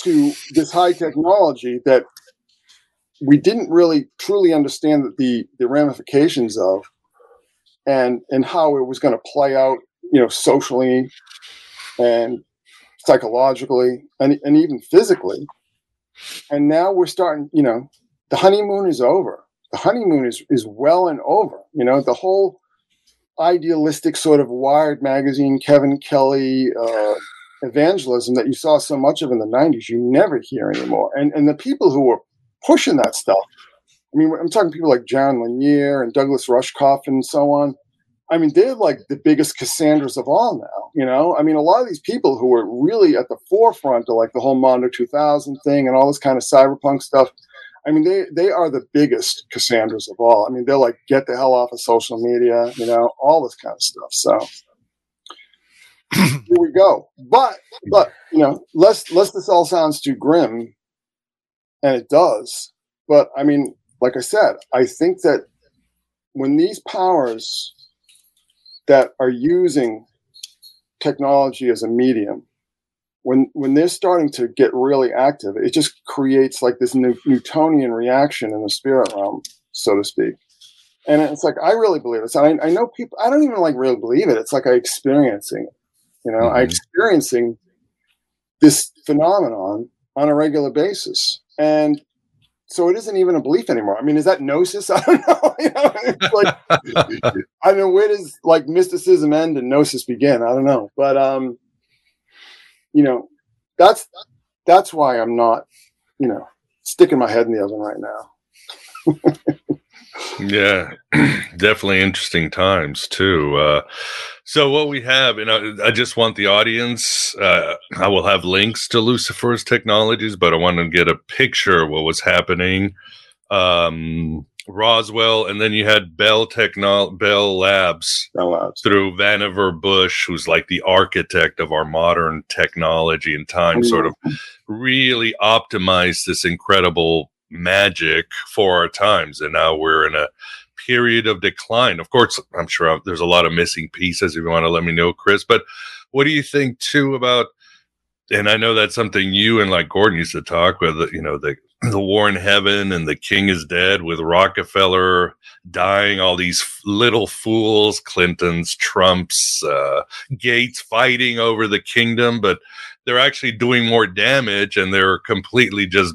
to this high technology that we didn't really truly understand the the ramifications of and and how it was going to play out, you know, socially and psychologically and, and even physically. And now we're starting, you know, the honeymoon is over. The honeymoon is is well and over. You know, the whole idealistic sort of Wired magazine, Kevin Kelly, uh, evangelism that you saw so much of in the 90s, you never hear anymore. And, and the people who were pushing that stuff, I mean, I'm talking people like Jaron Lanier and Douglas Rushkoff and so on. I mean, they're like the biggest Cassandras of all now. You know, I mean, a lot of these people who were really at the forefront of like the whole Mondo 2000 thing and all this kind of cyberpunk stuff. I mean, they they are the biggest Cassandras of all. I mean, they're like get the hell off of social media, you know, all this kind of stuff. So here we go. But but you know, lest lest this all sounds too grim, and it does. But I mean, like I said, I think that when these powers that are using technology as a medium when when they're starting to get really active it just creates like this new, newtonian reaction in the spirit realm so to speak. And it's like i really believe this. I, I know people i don't even like really believe it. It's like i experiencing it you know mm-hmm. i experiencing this phenomenon on a regular basis. And so it isn't even a belief anymore. I mean, is that gnosis? I don't know. you know like, I don't where does like mysticism end and gnosis begin? I don't know, but um, you know, that's that's why I'm not, you know, sticking my head in the oven right now. yeah, definitely interesting times too. Uh, so what we have, and I, I just want the audience. Uh, I will have links to Lucifer's technologies, but I want to get a picture of what was happening. Um, Roswell, and then you had Bell Techno Bell Labs, Bell Labs through Vannevar Bush, who's like the architect of our modern technology and time, mm-hmm. sort of really optimized this incredible magic for our times. And now we're in a period of decline. Of course, I'm sure there's a lot of missing pieces if you want to let me know, Chris. But what do you think too about? And I know that's something you and like Gordon used to talk with. You know, the the war in heaven and the king is dead with Rockefeller dying. All these little fools, Clintons, Trumps, uh, Gates fighting over the kingdom, but they're actually doing more damage and they're completely just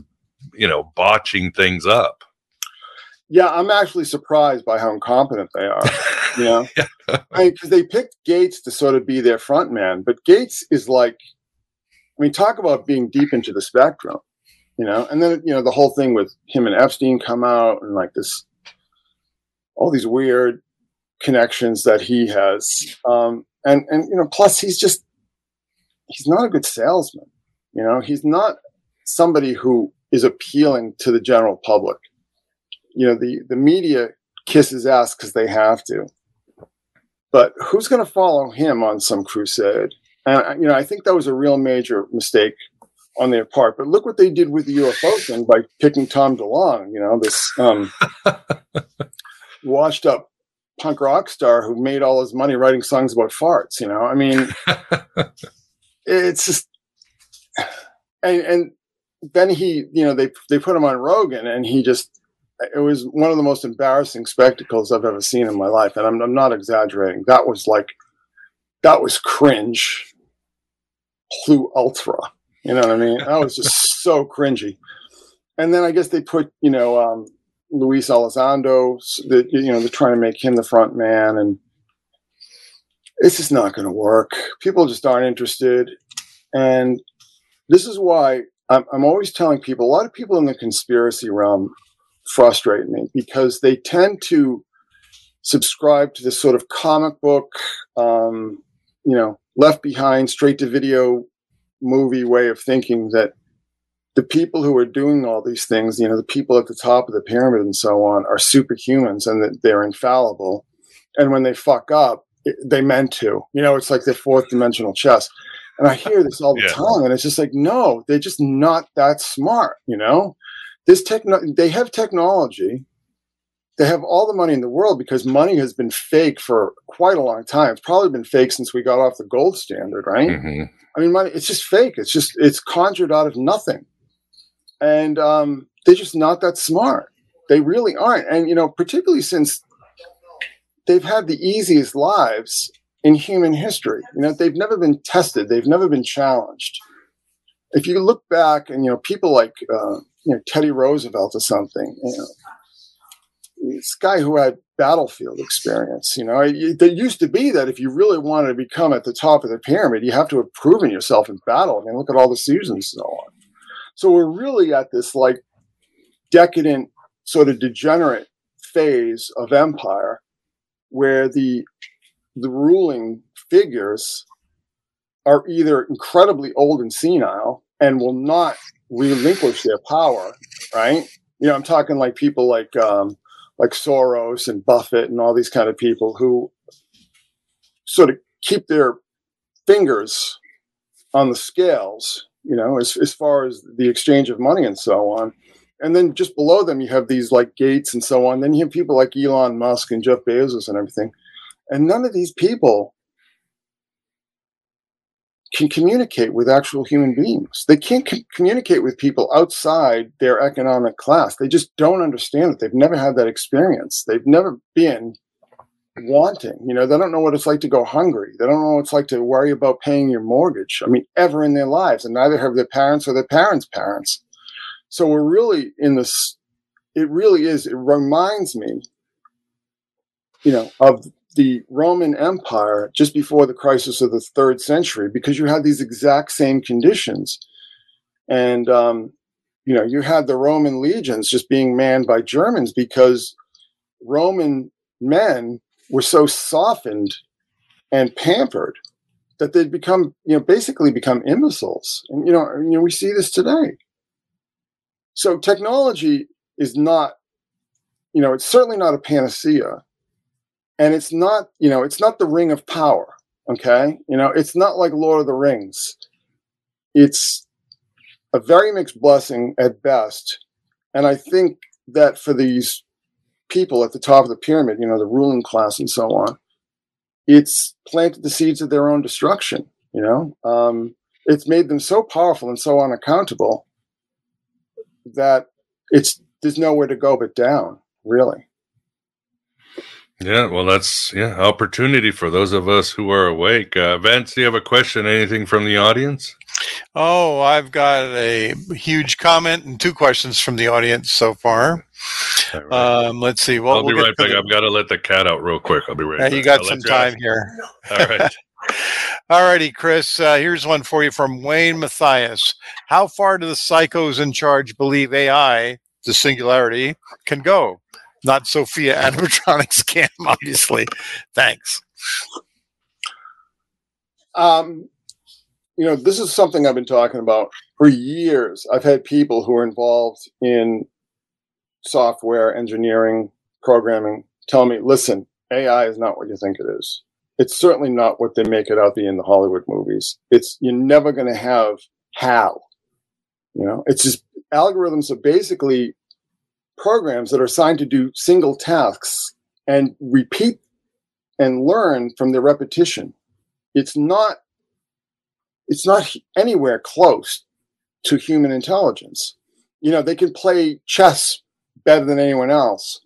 you know botching things up. Yeah, I'm actually surprised by how incompetent they are. You know, because I mean, they picked Gates to sort of be their front man, but Gates is like, I mean, talk about being deep into the spectrum, you know. And then you know the whole thing with him and Epstein come out and like this, all these weird connections that he has, um, and and you know, plus he's just he's not a good salesman. You know, he's not somebody who is appealing to the general public. You know the the media kisses ass because they have to. But who's going to follow him on some crusade? And you know i think that was a real major mistake on their part. But look what they did with the ufo thing by picking tom delonge you know this um, washed up punk rock star who made all his money writing songs about farts you know? I mean it's just and and then he you know they they put him on rogan and he just it was one of the most embarrassing spectacles I've ever seen in my life, and I'm, I'm not exaggerating. That was like, that was cringe, Plu ultra. You know what I mean? That was just so cringy. And then I guess they put, you know, um, Luis Elizondo. That you know they're trying to make him the front man, and it's just not going to work. People just aren't interested, and this is why I'm, I'm always telling people. A lot of people in the conspiracy realm frustrate me because they tend to subscribe to this sort of comic book, um, you know, left behind, straight to video movie way of thinking that the people who are doing all these things, you know, the people at the top of the pyramid and so on, are superhumans and that they're infallible. And when they fuck up, they meant to. You know, it's like the fourth dimensional chess. And I hear this all the yeah. time, and it's just like, no, they're just not that smart. You know, this techno they have technology. They have all the money in the world because money has been fake for quite a long time. It's probably been fake since we got off the gold standard right? Mm-hmm. i mean money it's just fake. It's just it's conjured out of nothing. And um, they're just not that smart. They really aren't. And you know particularly since they've had the easiest lives in human history you know they've never been tested they've never been challenged if you look back and you know people like uh, you know Teddy Roosevelt or something. You know, this guy who had battlefield experience. You know, it, used to be that if you really wanted to become at the top of the pyramid, you have to have proven yourself in battle. I mean, look at all the Caesars and so on. So we're really at this like decadent, sort of degenerate phase of empire where the the ruling figures are either incredibly old and senile and will not relinquish their power, right? You know, I'm talking like people like um, like Soros and Buffett and all these kind of people who sort of keep their fingers on the scales, you know, as, as far as the exchange of money and so on. And then just below them, you have these like Gates and so on. Then you have people like Elon Musk and Jeff Bezos and everything. And none of these people can communicate with actual human beings. They can't c- communicate with people outside their economic class. They just don't understand it. They've never had that experience. They've never been wanting. You know, they don't know what it's like to go hungry. They don't know what it's like to worry about paying your mortgage. I mean, ever in their lives, and neither have their parents or their parents' parents. So we're really in this. It really is. It reminds me, you know, of the Roman Empire just before the crisis of the third century because you had these exact same conditions. And, um, you know, you had the Roman legions just being manned by Germans because Roman men were so softened and pampered that they'd become, you know, basically become imbeciles. And, you know, you know, we see this today. So technology is not, you know, it's certainly not a panacea and it's not you know it's not the ring of power okay? You know it's not like lord of the rings. It's a very mixed blessing at best. And i think that for these people at the top of the pyramid you know the ruling class and so on it's planted the seeds of their own destruction you know? Um, it's made them so powerful and so unaccountable that it's there's nowhere to go but down really yeah, well, that's yeah opportunity for those of us who are awake. Uh, Vance, do you have a question? Anything from the audience? Oh, I've got a huge comment and two questions from the audience so far. Right. Um, let's see. Well, I'll be we'll right back. The... I've got to let the cat out real quick. I'll be right. Yeah, back. you got I'll some time here. All right. All righty, Chris. Uh, here's one for you from Wayne Matthias. How far do the psychos in charge believe AI, the singularity, can go? Not Sophia animatronics cam, obviously. Thanks. Um, you know, this is something I've been talking about for years. I've had people who are involved in software engineering, programming, tell me, listen, AI is not what you think it is. It's certainly not what they make it out to be in the Hollywood movies. It's you're never going to have HAL. You know, it's just algorithms are basically programs that are assigned to do single tasks and repeat and learn from the repetition. It's not it's not anywhere close to human intelligence. You know, they can play chess better than anyone else,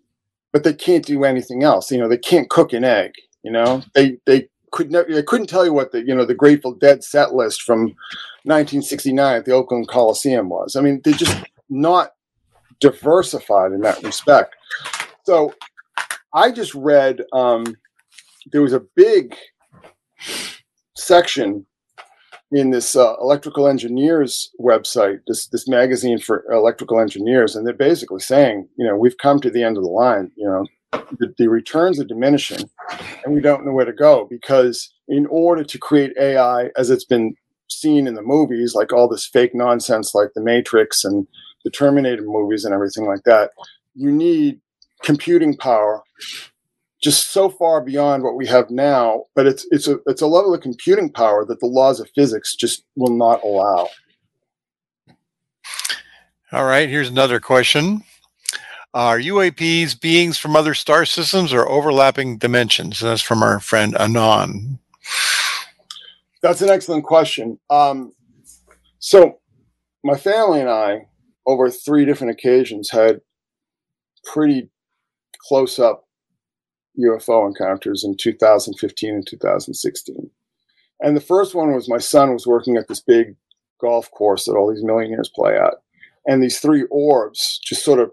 but they can't do anything else. You know, they can't cook an egg. You know, they they could never they couldn't tell you what the you know the Grateful Dead set list from 1969 at the Oakland Coliseum was. I mean, they're just not diversified in that respect. So I just read um, there was a big section in this uh, electrical engineers website, this this magazine for electrical engineers, and they're basically saying, you know, we've come to the end of the line. You know, the, the returns are diminishing, and we don't know where to go because in order to create AI as it's been seen in the movies, like all this fake nonsense, like the Matrix and the Terminator movies and everything like that, you need computing power just so far beyond what we have now. But it's it's a it's a level of computing power that the laws of physics just will not allow. All right, here's another question. Are UAPs beings from other star systems or overlapping dimensions? And that's from our friend Anon. That's an excellent question. Um, so, my family and I over three different occasions had pretty close up UFO encounters in 2015 and 2016. And the first one was my son was working at this big golf course that all these millionaires play at. And these three orbs just sort of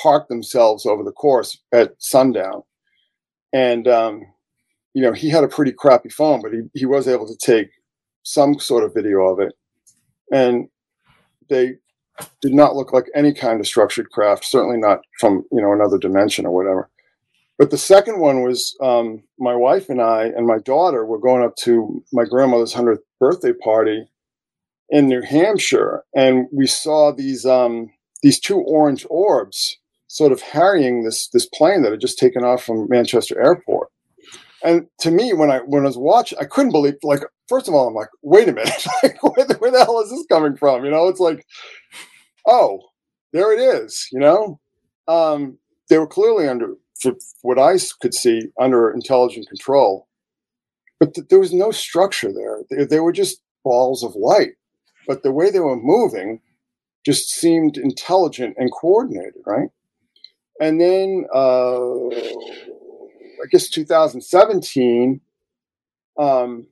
parked themselves over the course at sundown. And, um, you know, he had a pretty crappy phone, but he, he was able to take some sort of video of it. And they did not look like any kind of structured craft, certainly not from, you know, another dimension or whatever. But the second one was um, my wife and I and my daughter were going up to my grandmother's 100th birthday party in New Hampshire, and we saw these um, these two orange orbs sort of harrying this this plane that had just taken off from Manchester Airport. And to me, when I when I was watching, I couldn't believe. Like, first of all, I'm like, wait a minute, like, where, the, where the hell is this coming from? You know, it's like, oh, there it is. You know, um, they were clearly under, for what I could see, under intelligent control, but th- there was no structure there. They, they were just balls of light but the way they were moving just seemed intelligent and coordinated, right? And then uh, I guess 2017, um,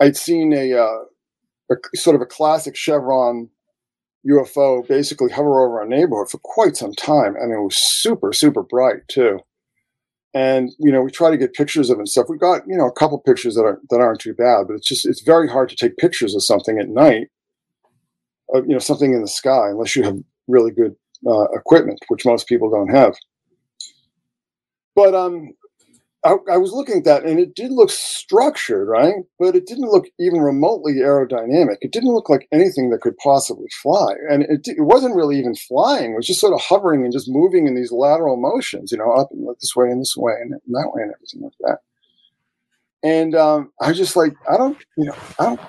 I'd seen a, uh, a, sort of a classic chevron UFO basically hover over our neighborhood for quite some time, and it was super super bright too. And you know, we try to get pictures of it and stuff. We got you know a couple pictures that are that aren't too bad, but it's just it's very hard to take pictures of something at night. Uh, you know, something in the sky unless you have really good uh, equipment, which most people don't have. But um, I, I, was looking at that, and it did look structured, right? But it didn't look even remotely aerodynamic. It didn't look like anything that could possibly fly, and it, it wasn't really even flying. It was just sort of hovering and just moving in these lateral motions, you know, up and this way and this way and that way and everything like that. And um, I just like I don't, you know, I don't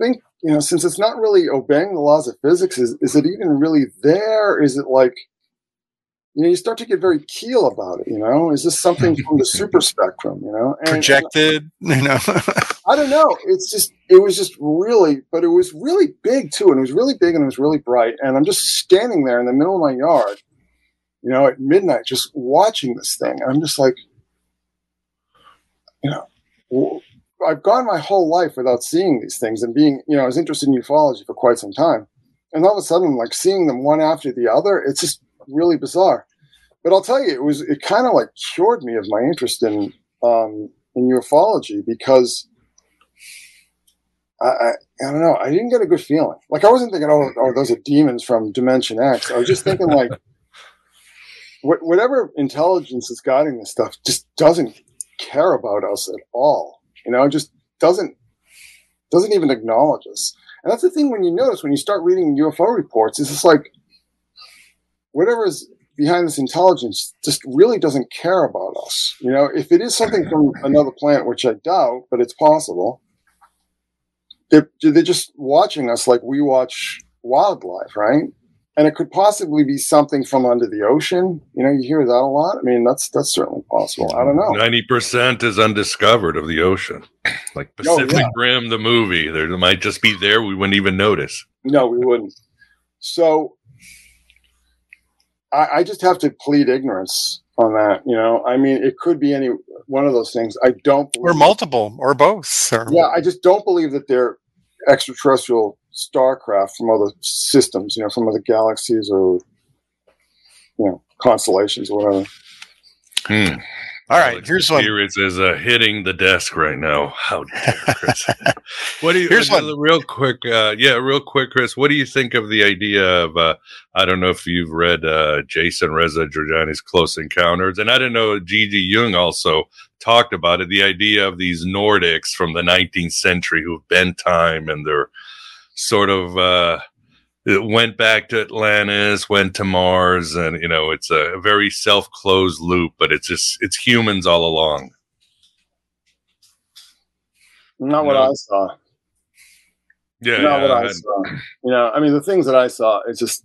think you know since it's not really obeying the laws of physics. Is is it even really there? Is it like you know, you start to get very keel about it. You know, is this something from the super spectrum? You know, and, projected. You know, I don't know. It's just it was just really, but it was really big too, and it was really big and it was really bright. And I'm just standing there in the middle of my yard, you know, at midnight, just watching this thing, and I'm just like, you know. I've gone my whole life without seeing these things and being, you know, I was interested in ufology for quite some time. And all of a sudden, like seeing them one after the other, it's just really bizarre. But I'll tell you, it was it kind of like cured me of my interest in um, in ufology because I, I, I don't know I didn't get a good feeling. Like I wasn't thinking, oh, oh those are demons from Dimension X. I was just thinking like. whatever intelligence is guiding this stuff just doesn't care about us at all. You know, just doesn't doesn't even acknowledge us. And that's the thing when you notice when you start reading UFO reports, it's just like whatever is behind this intelligence just really doesn't care about us. You know, if it is something from another planet, which I doubt, but it's possible, they're, they're just watching us like we watch wildlife, right? And it could possibly be something from under the ocean. You know, you hear that a lot. I mean, that's that's certainly possible. I don't know. Ninety percent is undiscovered of the ocean, like Pacific oh, yeah. Rim, the movie. There might just be there. We wouldn't even notice. No, we wouldn't. So I, I just have to plead ignorance on that. You know, I mean, it could be any one of those things. I don't, or multiple, or both. Or... Yeah, I just don't believe that they're extraterrestrial starcraft from other systems. You know, from other galaxies or you know constellations or whatever. Hmm. All right, Alex here's one. Is, is uh, hitting the desk right now. How dare Chris? what do you? Here's one. Real quick, uh, yeah, real quick, Chris. What do you think of the idea of? Uh, I don't know if you've read uh, Jason Reza Jorjani's Close Encounters, and I don't know. C.G. Jung also talked about it. The idea of these Nordics from the 19th century who've bent time and they're sort of uh, it went back to Atlantis, went to Mars, and you know it's a very self-closed loop, but it's just it's humans all along. Not what I saw. Yeah, not yeah, what I, I saw. You know, I mean, the things that I saw, it's just.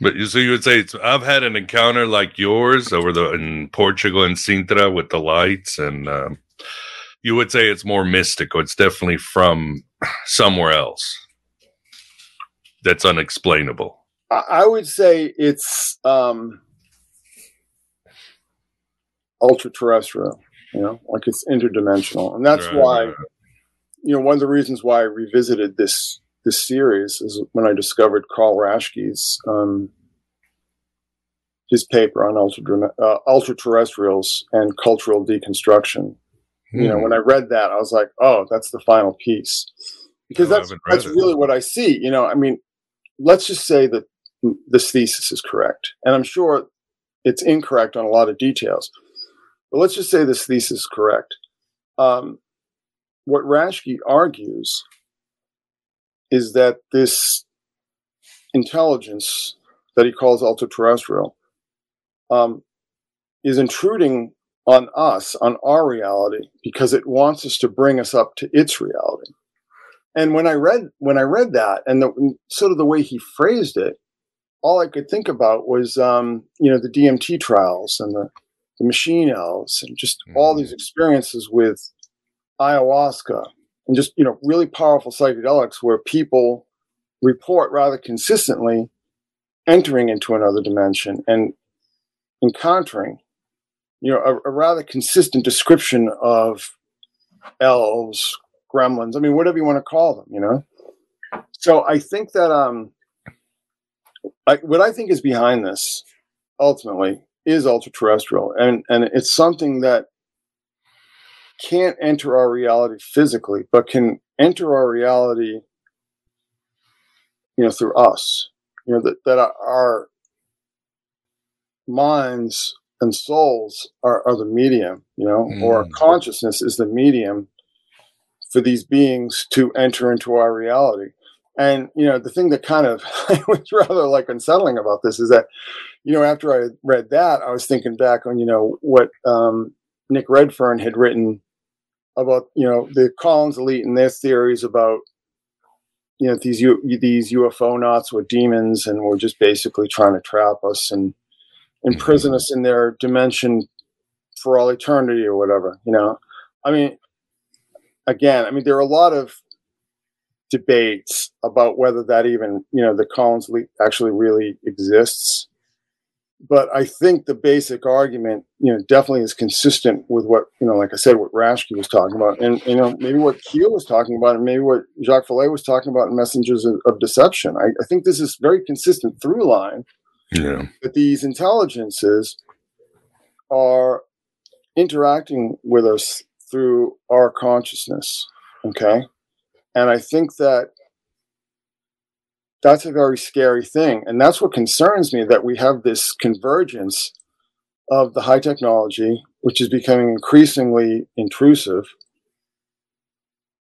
But you so you would say I've had an encounter like yours over the in Portugal and Sintra with the lights, and um, you would say it's more mystical. It's definitely from somewhere else that's unexplainable? I would say it's um, ultra terrestrial, you know, like it's interdimensional. And that's right, why, you know, one of the reasons why I revisited this this series is when I discovered Carl Raschke's um, his paper on ultra uh, ultra terrestrials and cultural deconstruction. Hmm. You know, hmm. when I read that, I was like, oh, that's the final piece because no, that's that's it. really what I see. You know, I mean, let's just say that this thesis is correct, and I'm sure it's incorrect on a lot of details. But let's just say this thesis is correct. Um, what Raschke argues is that this intelligence that he calls ultra terrestrial um, is intruding on us, on our reality, because it wants us to bring us up to its reality. And when I read when I read that, and the, sort of the way he phrased it, all I could think about was um, you know the DMT trials and the, the machine elves and just mm-hmm. all these experiences with ayahuasca and just you know really powerful psychedelics where people report rather consistently entering into another dimension and encountering you know a, a rather consistent description of elves gremlins i mean whatever you want to call them you know so i think that um I, what i think is behind this ultimately is ultra terrestrial and and it's something that can't enter our reality physically, but can enter our reality, you know, through us. You know, that, that our minds and souls are, are the medium, you know, mm. or consciousness is the medium for these beings to enter into our reality. And, you know, the thing that kind of was rather like unsettling about this is that, you know, after I read that, I was thinking back on, you know, what um, Nick Redfern had written about you know the Collins elite and their theories about you know these U- these UFOnauts were demons and were just basically trying to trap us and imprison us in their dimension for all eternity or whatever. You know, I mean, again, I mean there are a lot of debates about whether that even you know the Collins elite actually really exists but I think the basic argument, you know, definitely is consistent with what, you know, like I said, what Raschke was talking about, and you know, maybe what Keel was talking about, and maybe what Jacques Vallée was talking about in Messengers of, of Deception. I, I, think this is very consistent through line. Yeah. That these intelligences are interacting with us through our consciousness. Okay. And I think that that's a very scary thing. And that's what concerns me that we have this convergence of the high technology, which is becoming increasingly intrusive,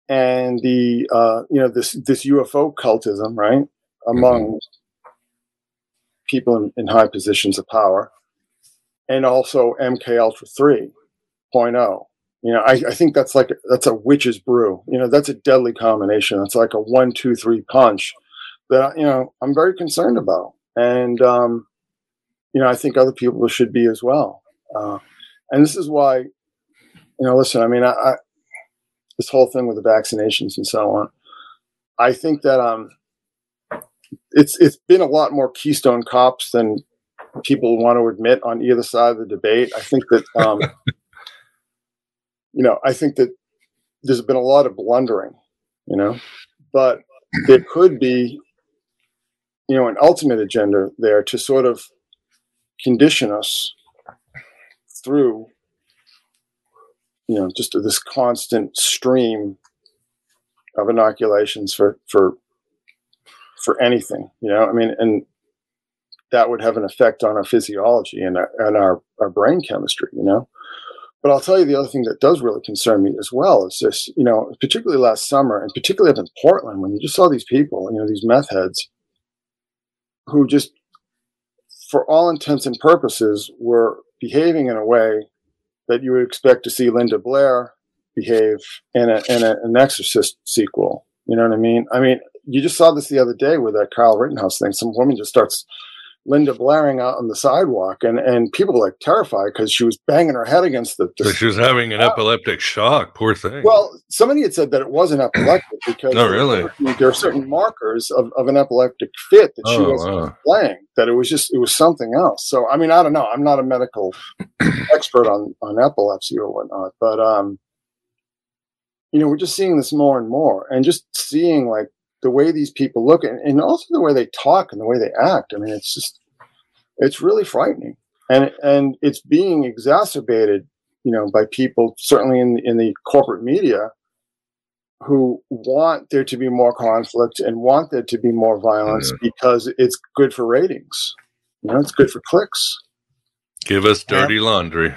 and the uh, you know this this UFO cultism, right, among mm-hmm. people in, in, high positions of power, and also MK Ultra 3.0. You know, I, I think that's like that's a witch's brew. You know, that's a deadly combination. It's like a one, two, three punch that you know I'm very concerned about, and um, you know I think other people should be as well. Uh, and this is why, you know, listen. I mean, I, I, this whole thing with the vaccinations and so on. I think that um, it's it's been a lot more Keystone cops than people want to admit on either side of the debate. I think that um, you know, I think that there's been a lot of blundering, you know, but there could be you know, an ultimate agenda there to sort of condition us through, you know, just this constant stream of inoculations for for for anything, you know. I mean, and that would have an effect on our physiology and our, and our, our brain chemistry, you know. But I'll tell you the other thing that does really concern me as well is this, you know, particularly last summer and particularly up in Portland when you just saw these people, you know, these meth heads who just, for all intents and purposes, were behaving in a way that you would expect to see Linda Blair behave in, a, in a, an Exorcist sequel. You know what I mean? I mean, you just saw this the other day with that Kyle Rittenhouse thing. Some woman just starts Linda blaring out on the sidewalk, and and people were like terrified because she was banging her head against the. so she was having an epileptic shock. Poor thing. Well, somebody had said that it wasn't epileptic because no, really, there, there are certain markers of, of an epileptic fit that she oh, wasn't wow. playing. That it was just it was something else. So I mean, I don't know. I'm not a medical expert on on epilepsy or whatnot, but um, you know, we're just seeing this more and more, and just seeing like the way these people look and, and also the way they talk and the way they act. I mean, it's just it's really frightening, and and it's being exacerbated, you know, by people certainly in in the corporate media who want there to be more conflict and want there to be more violence mm-hmm. because it's good for ratings. You know, it's good for clicks. Give us dirty yeah. laundry.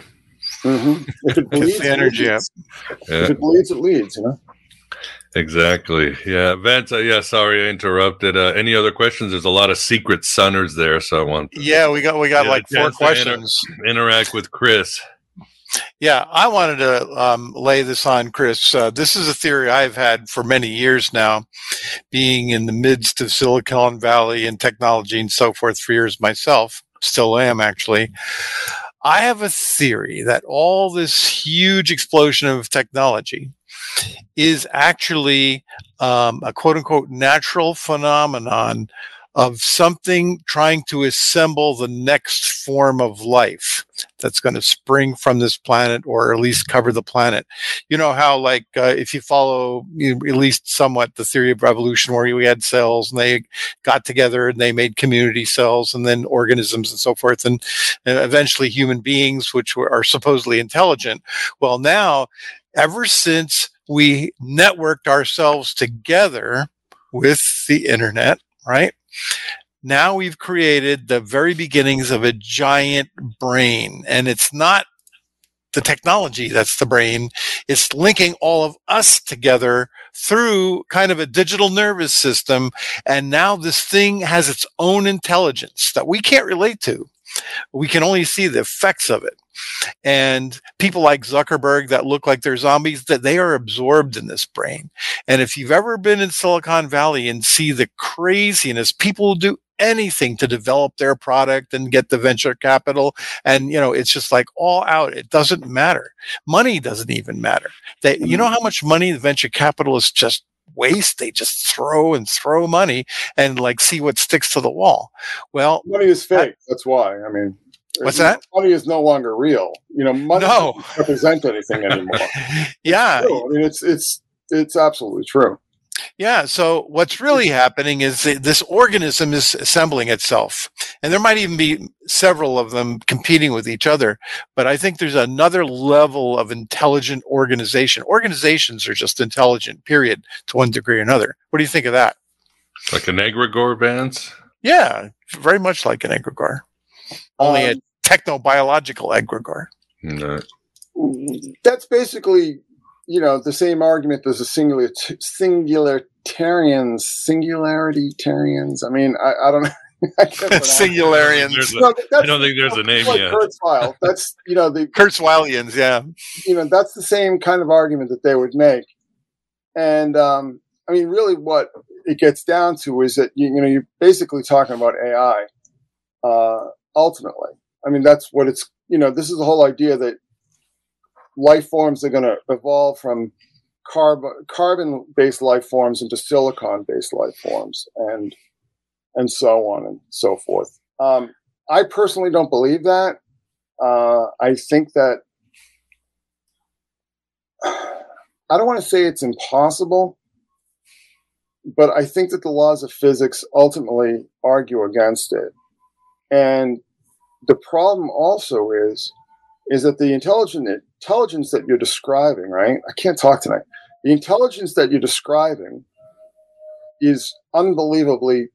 Mm-hmm. If it bleeds, the energy it leads. Yeah. If it bleeds, it leads. You know. Exactly. Yeah, Vance. Uh, yeah, sorry I interrupted. Uh, any other questions? There's a lot of secret sunners there, so I want. To, yeah, we got we got like four questions. Inter- interact with Chris. Yeah, I wanted to um, lay this on Chris. Uh, this is a theory I've had for many years now, being in the midst of Silicon Valley and technology and so forth for years myself. Still am actually. I have a theory that all this huge explosion of technology is actually um, a quote unquote natural phenomenon of something trying to assemble the next form of life that's going to spring from this planet or at least cover the planet. You know how, like, uh, if you follow you know, at least somewhat the theory of evolution, where we had cells and they got together and they made community cells and then organisms and so forth, and, and eventually human beings, which were, are supposedly intelligent. Well, now, ever since we networked ourselves together with the internet, right? Now we've created the very beginnings of a giant brain, and it's not the technology that's the brain. It's linking all of us together through kind of a digital nervous system. And now this thing has its own intelligence that we can't relate to. We can only see the effects of it. And people like Zuckerberg that look like they're zombies that they are absorbed in this brain. And if you've ever been in Silicon Valley and see the craziness, people will do anything to develop their product and get the venture capital. And you know it's just like all out. It doesn't matter. Money doesn't even matter. They you know mm-hmm. how much money the venture capitalists just waste they just throw and throw money and like see what sticks to the wall well money is fake that's why i mean What's that? Money is no longer real. You know, money no. doesn't represent anything anymore. yeah, I mean, it's it's it's absolutely true. Yeah. So what's really happening is this organism is assembling itself, and there might even be several of them competing with each other. But I think there's another level of intelligent organization. Organizations are just intelligent, period, to one degree or another. What do you think of that? Like an egregore, Vance? Yeah, very much like an egregore. Only um, a technobiological egregore. No. That's basically, you know, the same argument as the singular singularitarians, singularitarians. I mean, I, I don't know. Singularians. No, I don't think there's a name like yet. Kurzweil. That's you know the Kurzweilians. Yeah. You know that's the same kind of argument that they would make, and um, I mean, really, what it gets down to is that you, you know you're basically talking about AI. Uh, ultimately, I mean, that's what it's, you know, this is the whole idea that life forms are going to evolve from carbon carbon based life forms into silicon based life forms and and so on and so forth. Um, I personally don't believe that. Uh, I think that I don't want to say it's impossible, but I think that the laws of physics ultimately argue against it. And the problem also is is that the intelligent intelligence that you're describing, right? I can't talk tonight. The intelligence that you're describing is unbelievably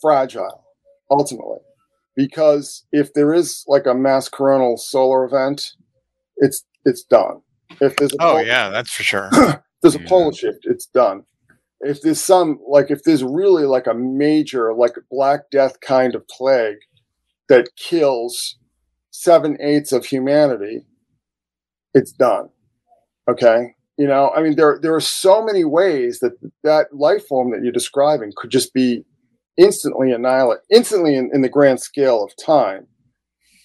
fragile, ultimately, because if there is like a mass coronal solar event, it's it's done. If there's a oh pole, yeah, that's for sure. there's a pole shift, it's done. If there's some like if there's really like a major like Black Death kind of plague that kills seven eighths of humanity, it's done. Okay. You know, I mean, there, there are so many ways that that life form that you're describing could just be instantly annihilated, instantly in, in the grand scale of time,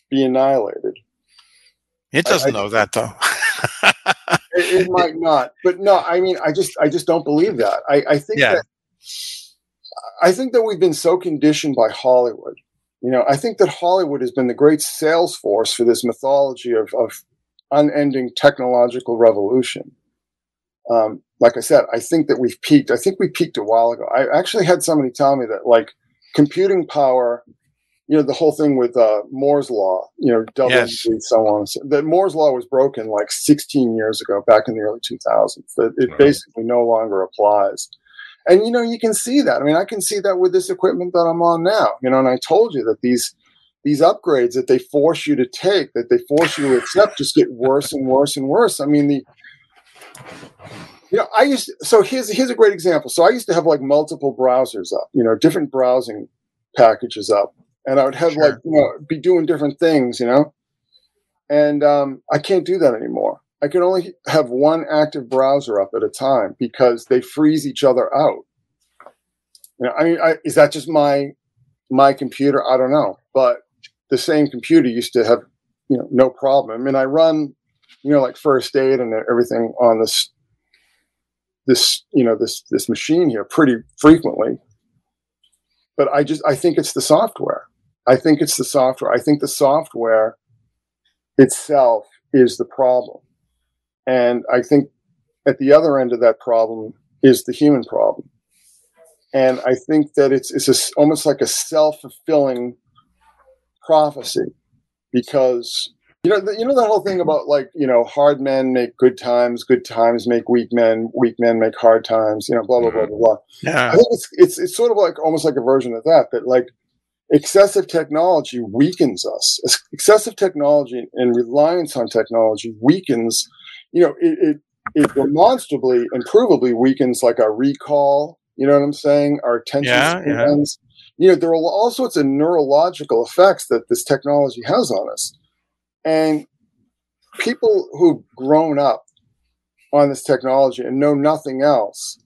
be annihilated. It doesn't I, know that though. it, it, might not, but no, I mean, I just, I just don't believe that. I, I think yeah. that, I think that we've been so conditioned by Hollywood you know, I think that Hollywood has been the great sales force for this mythology of, of unending technological revolution. Um, like I said, I think that we've peaked. I think we peaked a while ago. I actually had somebody tell me that like computing power you know the whole thing with uh, Moore's law, you know, double Yes. and so on. So that Moore's law was broken like 16 years ago, back in the early 2000s. That it Right. basically no longer applies. And you know, you can see that. I mean, I can see that with this equipment that I'm on now. You know, and I told you that these these upgrades that they force you to take, that they force you to accept, just get worse and worse and worse. I mean, the you know, I used so here's here's a great example. So I used to have like multiple browsers up, you know, different browsing packages up, and I would have like you know be doing different things, you know, and um, I can't do that anymore. I can only have one active browser up at a time because they freeze each other out. You know, I mean, I, is that just my my computer? I don't know, but the same computer used to have you know no problem. I mean, I run you know like first aid and everything on this this you know this this machine here pretty frequently but i just i think it's the software i think it's the software i think the software itself is the problem and i think at the other end of that problem is the human problem and i think that it's it's a almost like a self-fulfilling prophecy because you know, the, you know that whole thing about like you know, hard men make good times, good times make weak men, weak men make hard times. You know, blah blah blah mm-hmm. blah blah. Yeah. I think it's it's it's sort of like almost like a version of that. That like excessive technology weakens us. Excessive technology and reliance on technology weakens. You know, it it, it demonstrably and provably weakens like our recall. You know what I'm saying? Our attention Yeah, yeah. spans. You know, there are all sorts of neurological effects that this technology has on us. And people who've grown up on this technology and know nothing else,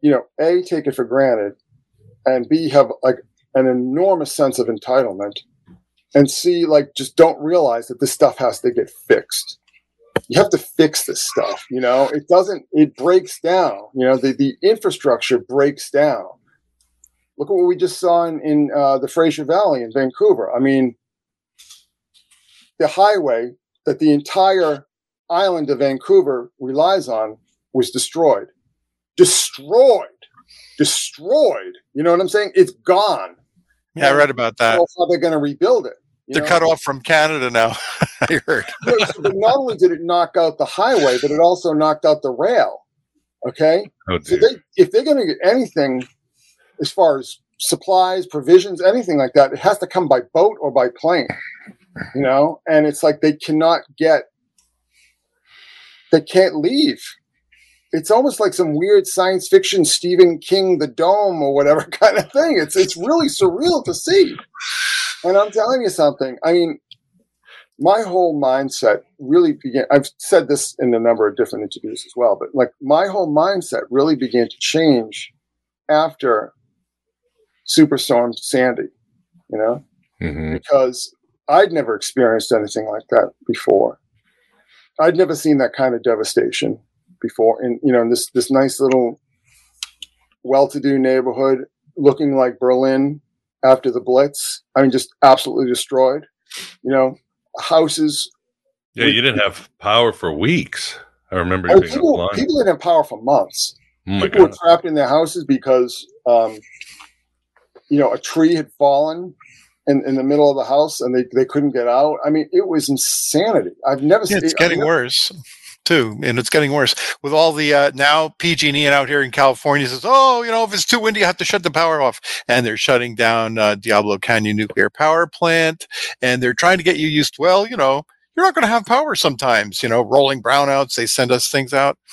you know, A, take it for granted, and B, have like an enormous sense of entitlement, and C, like just don't realize that this stuff has to get fixed. You have to fix this stuff, you know, it doesn't, it breaks down, you know, the, the infrastructure breaks down. Look at what we just saw in, in uh, the Fraser Valley in Vancouver. I mean, the highway that the entire island of Vancouver relies on was destroyed. Destroyed. Destroyed. You know what I'm saying? It's gone. Yeah, I read about that. how they're going to rebuild it. They're know? cut off from Canada now. I heard. Yeah, so but not only did it knock out the highway, but it also knocked out the rail. Okay. Oh, So they, if they're going to get anything as far as supplies, provisions, anything like that, it has to come by boat or by plane. You know, and it's like they cannot get, they can't leave. It's almost like some weird science fiction Stephen King, The Dome, or whatever kind of thing. It's it's really surreal to see. And I'm telling you something. I mean, my whole mindset really began. I've said this in a number of different interviews as well, but like my whole mindset really began to change after Superstorm Sandy, you know, Mhm. because I'd never experienced anything like that before. I'd never seen that kind of devastation before, and you know, in this this nice little well-to-do neighborhood, looking like Berlin after the Blitz. I mean, just absolutely destroyed. You know, houses Yeah, you didn't have power for weeks. I remember Oh, you people, offline. people didn't have power for months. Oh my people were trapped in their houses because, um, you know, a tree had fallen in, in the middle of the house and they, they couldn't get out. I mean, it was insanity. I've never Yeah, seen it's getting I've never- worse too, and it's getting worse with all the uh, now PG&E and out here in California says, oh, you know, if it's too windy, you have to shut the power off, and they're shutting down uh, Diablo Canyon nuclear power plant, and they're trying to get you used. to, Well, you know, you're not going to have power sometimes. You know, rolling brownouts. They send us things out.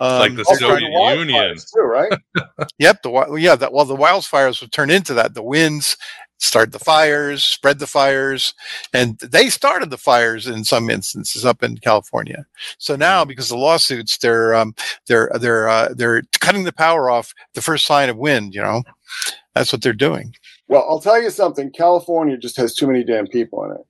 Um, like the Soviet the Union. Too, right? Yep. The wi- yeah. That well, the wildfires would turn into that. The winds start the fires, spread the fires, and they started the fires in some instances up in California. So now, because of the lawsuits, they're um, they're they're uh, they're cutting the power off the first sign of wind. You know, that's what they're doing. Well, I'll tell you something. California just has too many damn people in it.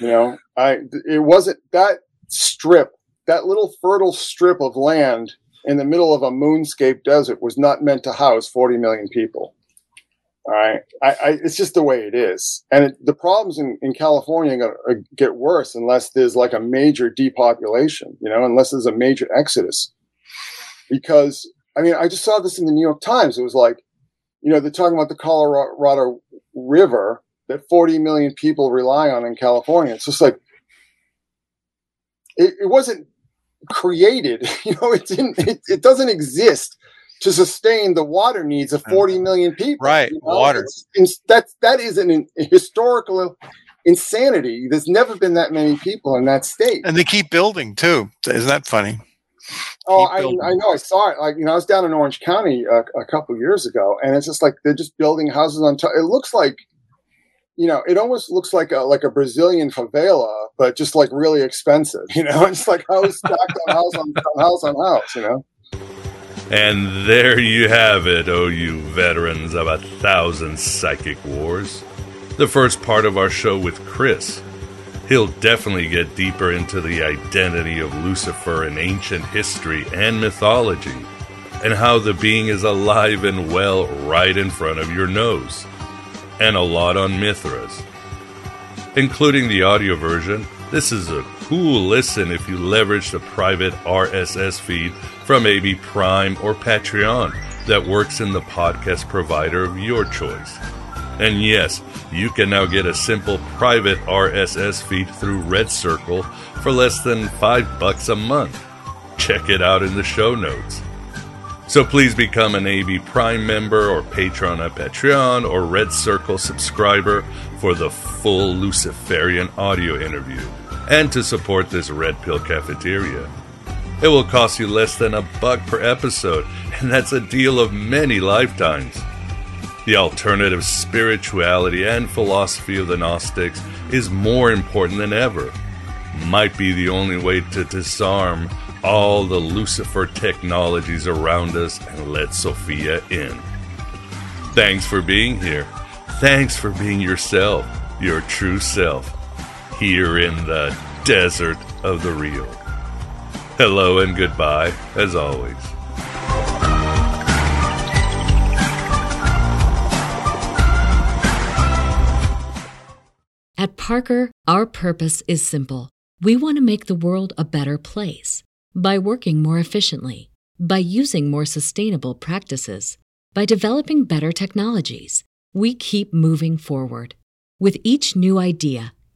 You know, I it wasn't that strip, that little fertile strip of land in the middle of a moonscape desert was not meant to house 40 million people. Right, I, I, it's just the way it is, and it, the problems in, in California are going to uh, get worse unless there's like a major depopulation. You know, unless there's a major exodus. Because I mean, I just saw this in the New York Times. It was like, you know, they're talking about the Colorado river that 40 million people rely on in California. It's just like it, it wasn't created, you know, it didn't it, it, doesn't exist to sustain the water needs of 40 mm. people. Right. You know? Water. It's, that's that is an, a historical insanity. There's never been that many people in that state. And they keep building too. Isn't that funny? Oh, I, I, know. I saw it. Like you know, I was down in Orange County a, a couple years ago, and it's just like they're just building houses on top. It looks like, you know, it almost looks like a like a Brazilian favela, but just like really expensive. You know, it's like house stacked on house on, on house on house. You know. And there you have it, oh you veterans of a thousand psychic wars. The first part of our show with Chris He'll definitely get deeper into the identity of Lucifer in ancient history and mythology, and how the being is alive and well right in front of your nose, and a lot on Mithras. Including the audio version, this is a cool listen if you leverage the private RSS feed from AB Prime or Patreon that works in the podcast provider of your choice. And yes, you can now get a simple private RSS feed through Red Circle for less than 5 bucks a month. Check it out in the show notes. So please become an AB Prime member or patron at Patreon or Red Circle subscriber for the full Luciferian audio interview and to support this Red Pill cafeteria. It will cost you less than a buck per episode, and that's a deal of many lifetimes. The alternative spirituality and philosophy of the Gnostics is more important than ever. Might be the only way to disarm all the Lucifer technologies around us and let Sophia in. Thanks for being here. Thanks for being yourself, your true self, here in the desert of the real. Hello and goodbye, as always. At Parker, our purpose is simple. We want to make the world a better place by working more efficiently, by using more sustainable practices, by developing better technologies. We keep moving forward. With each new idea,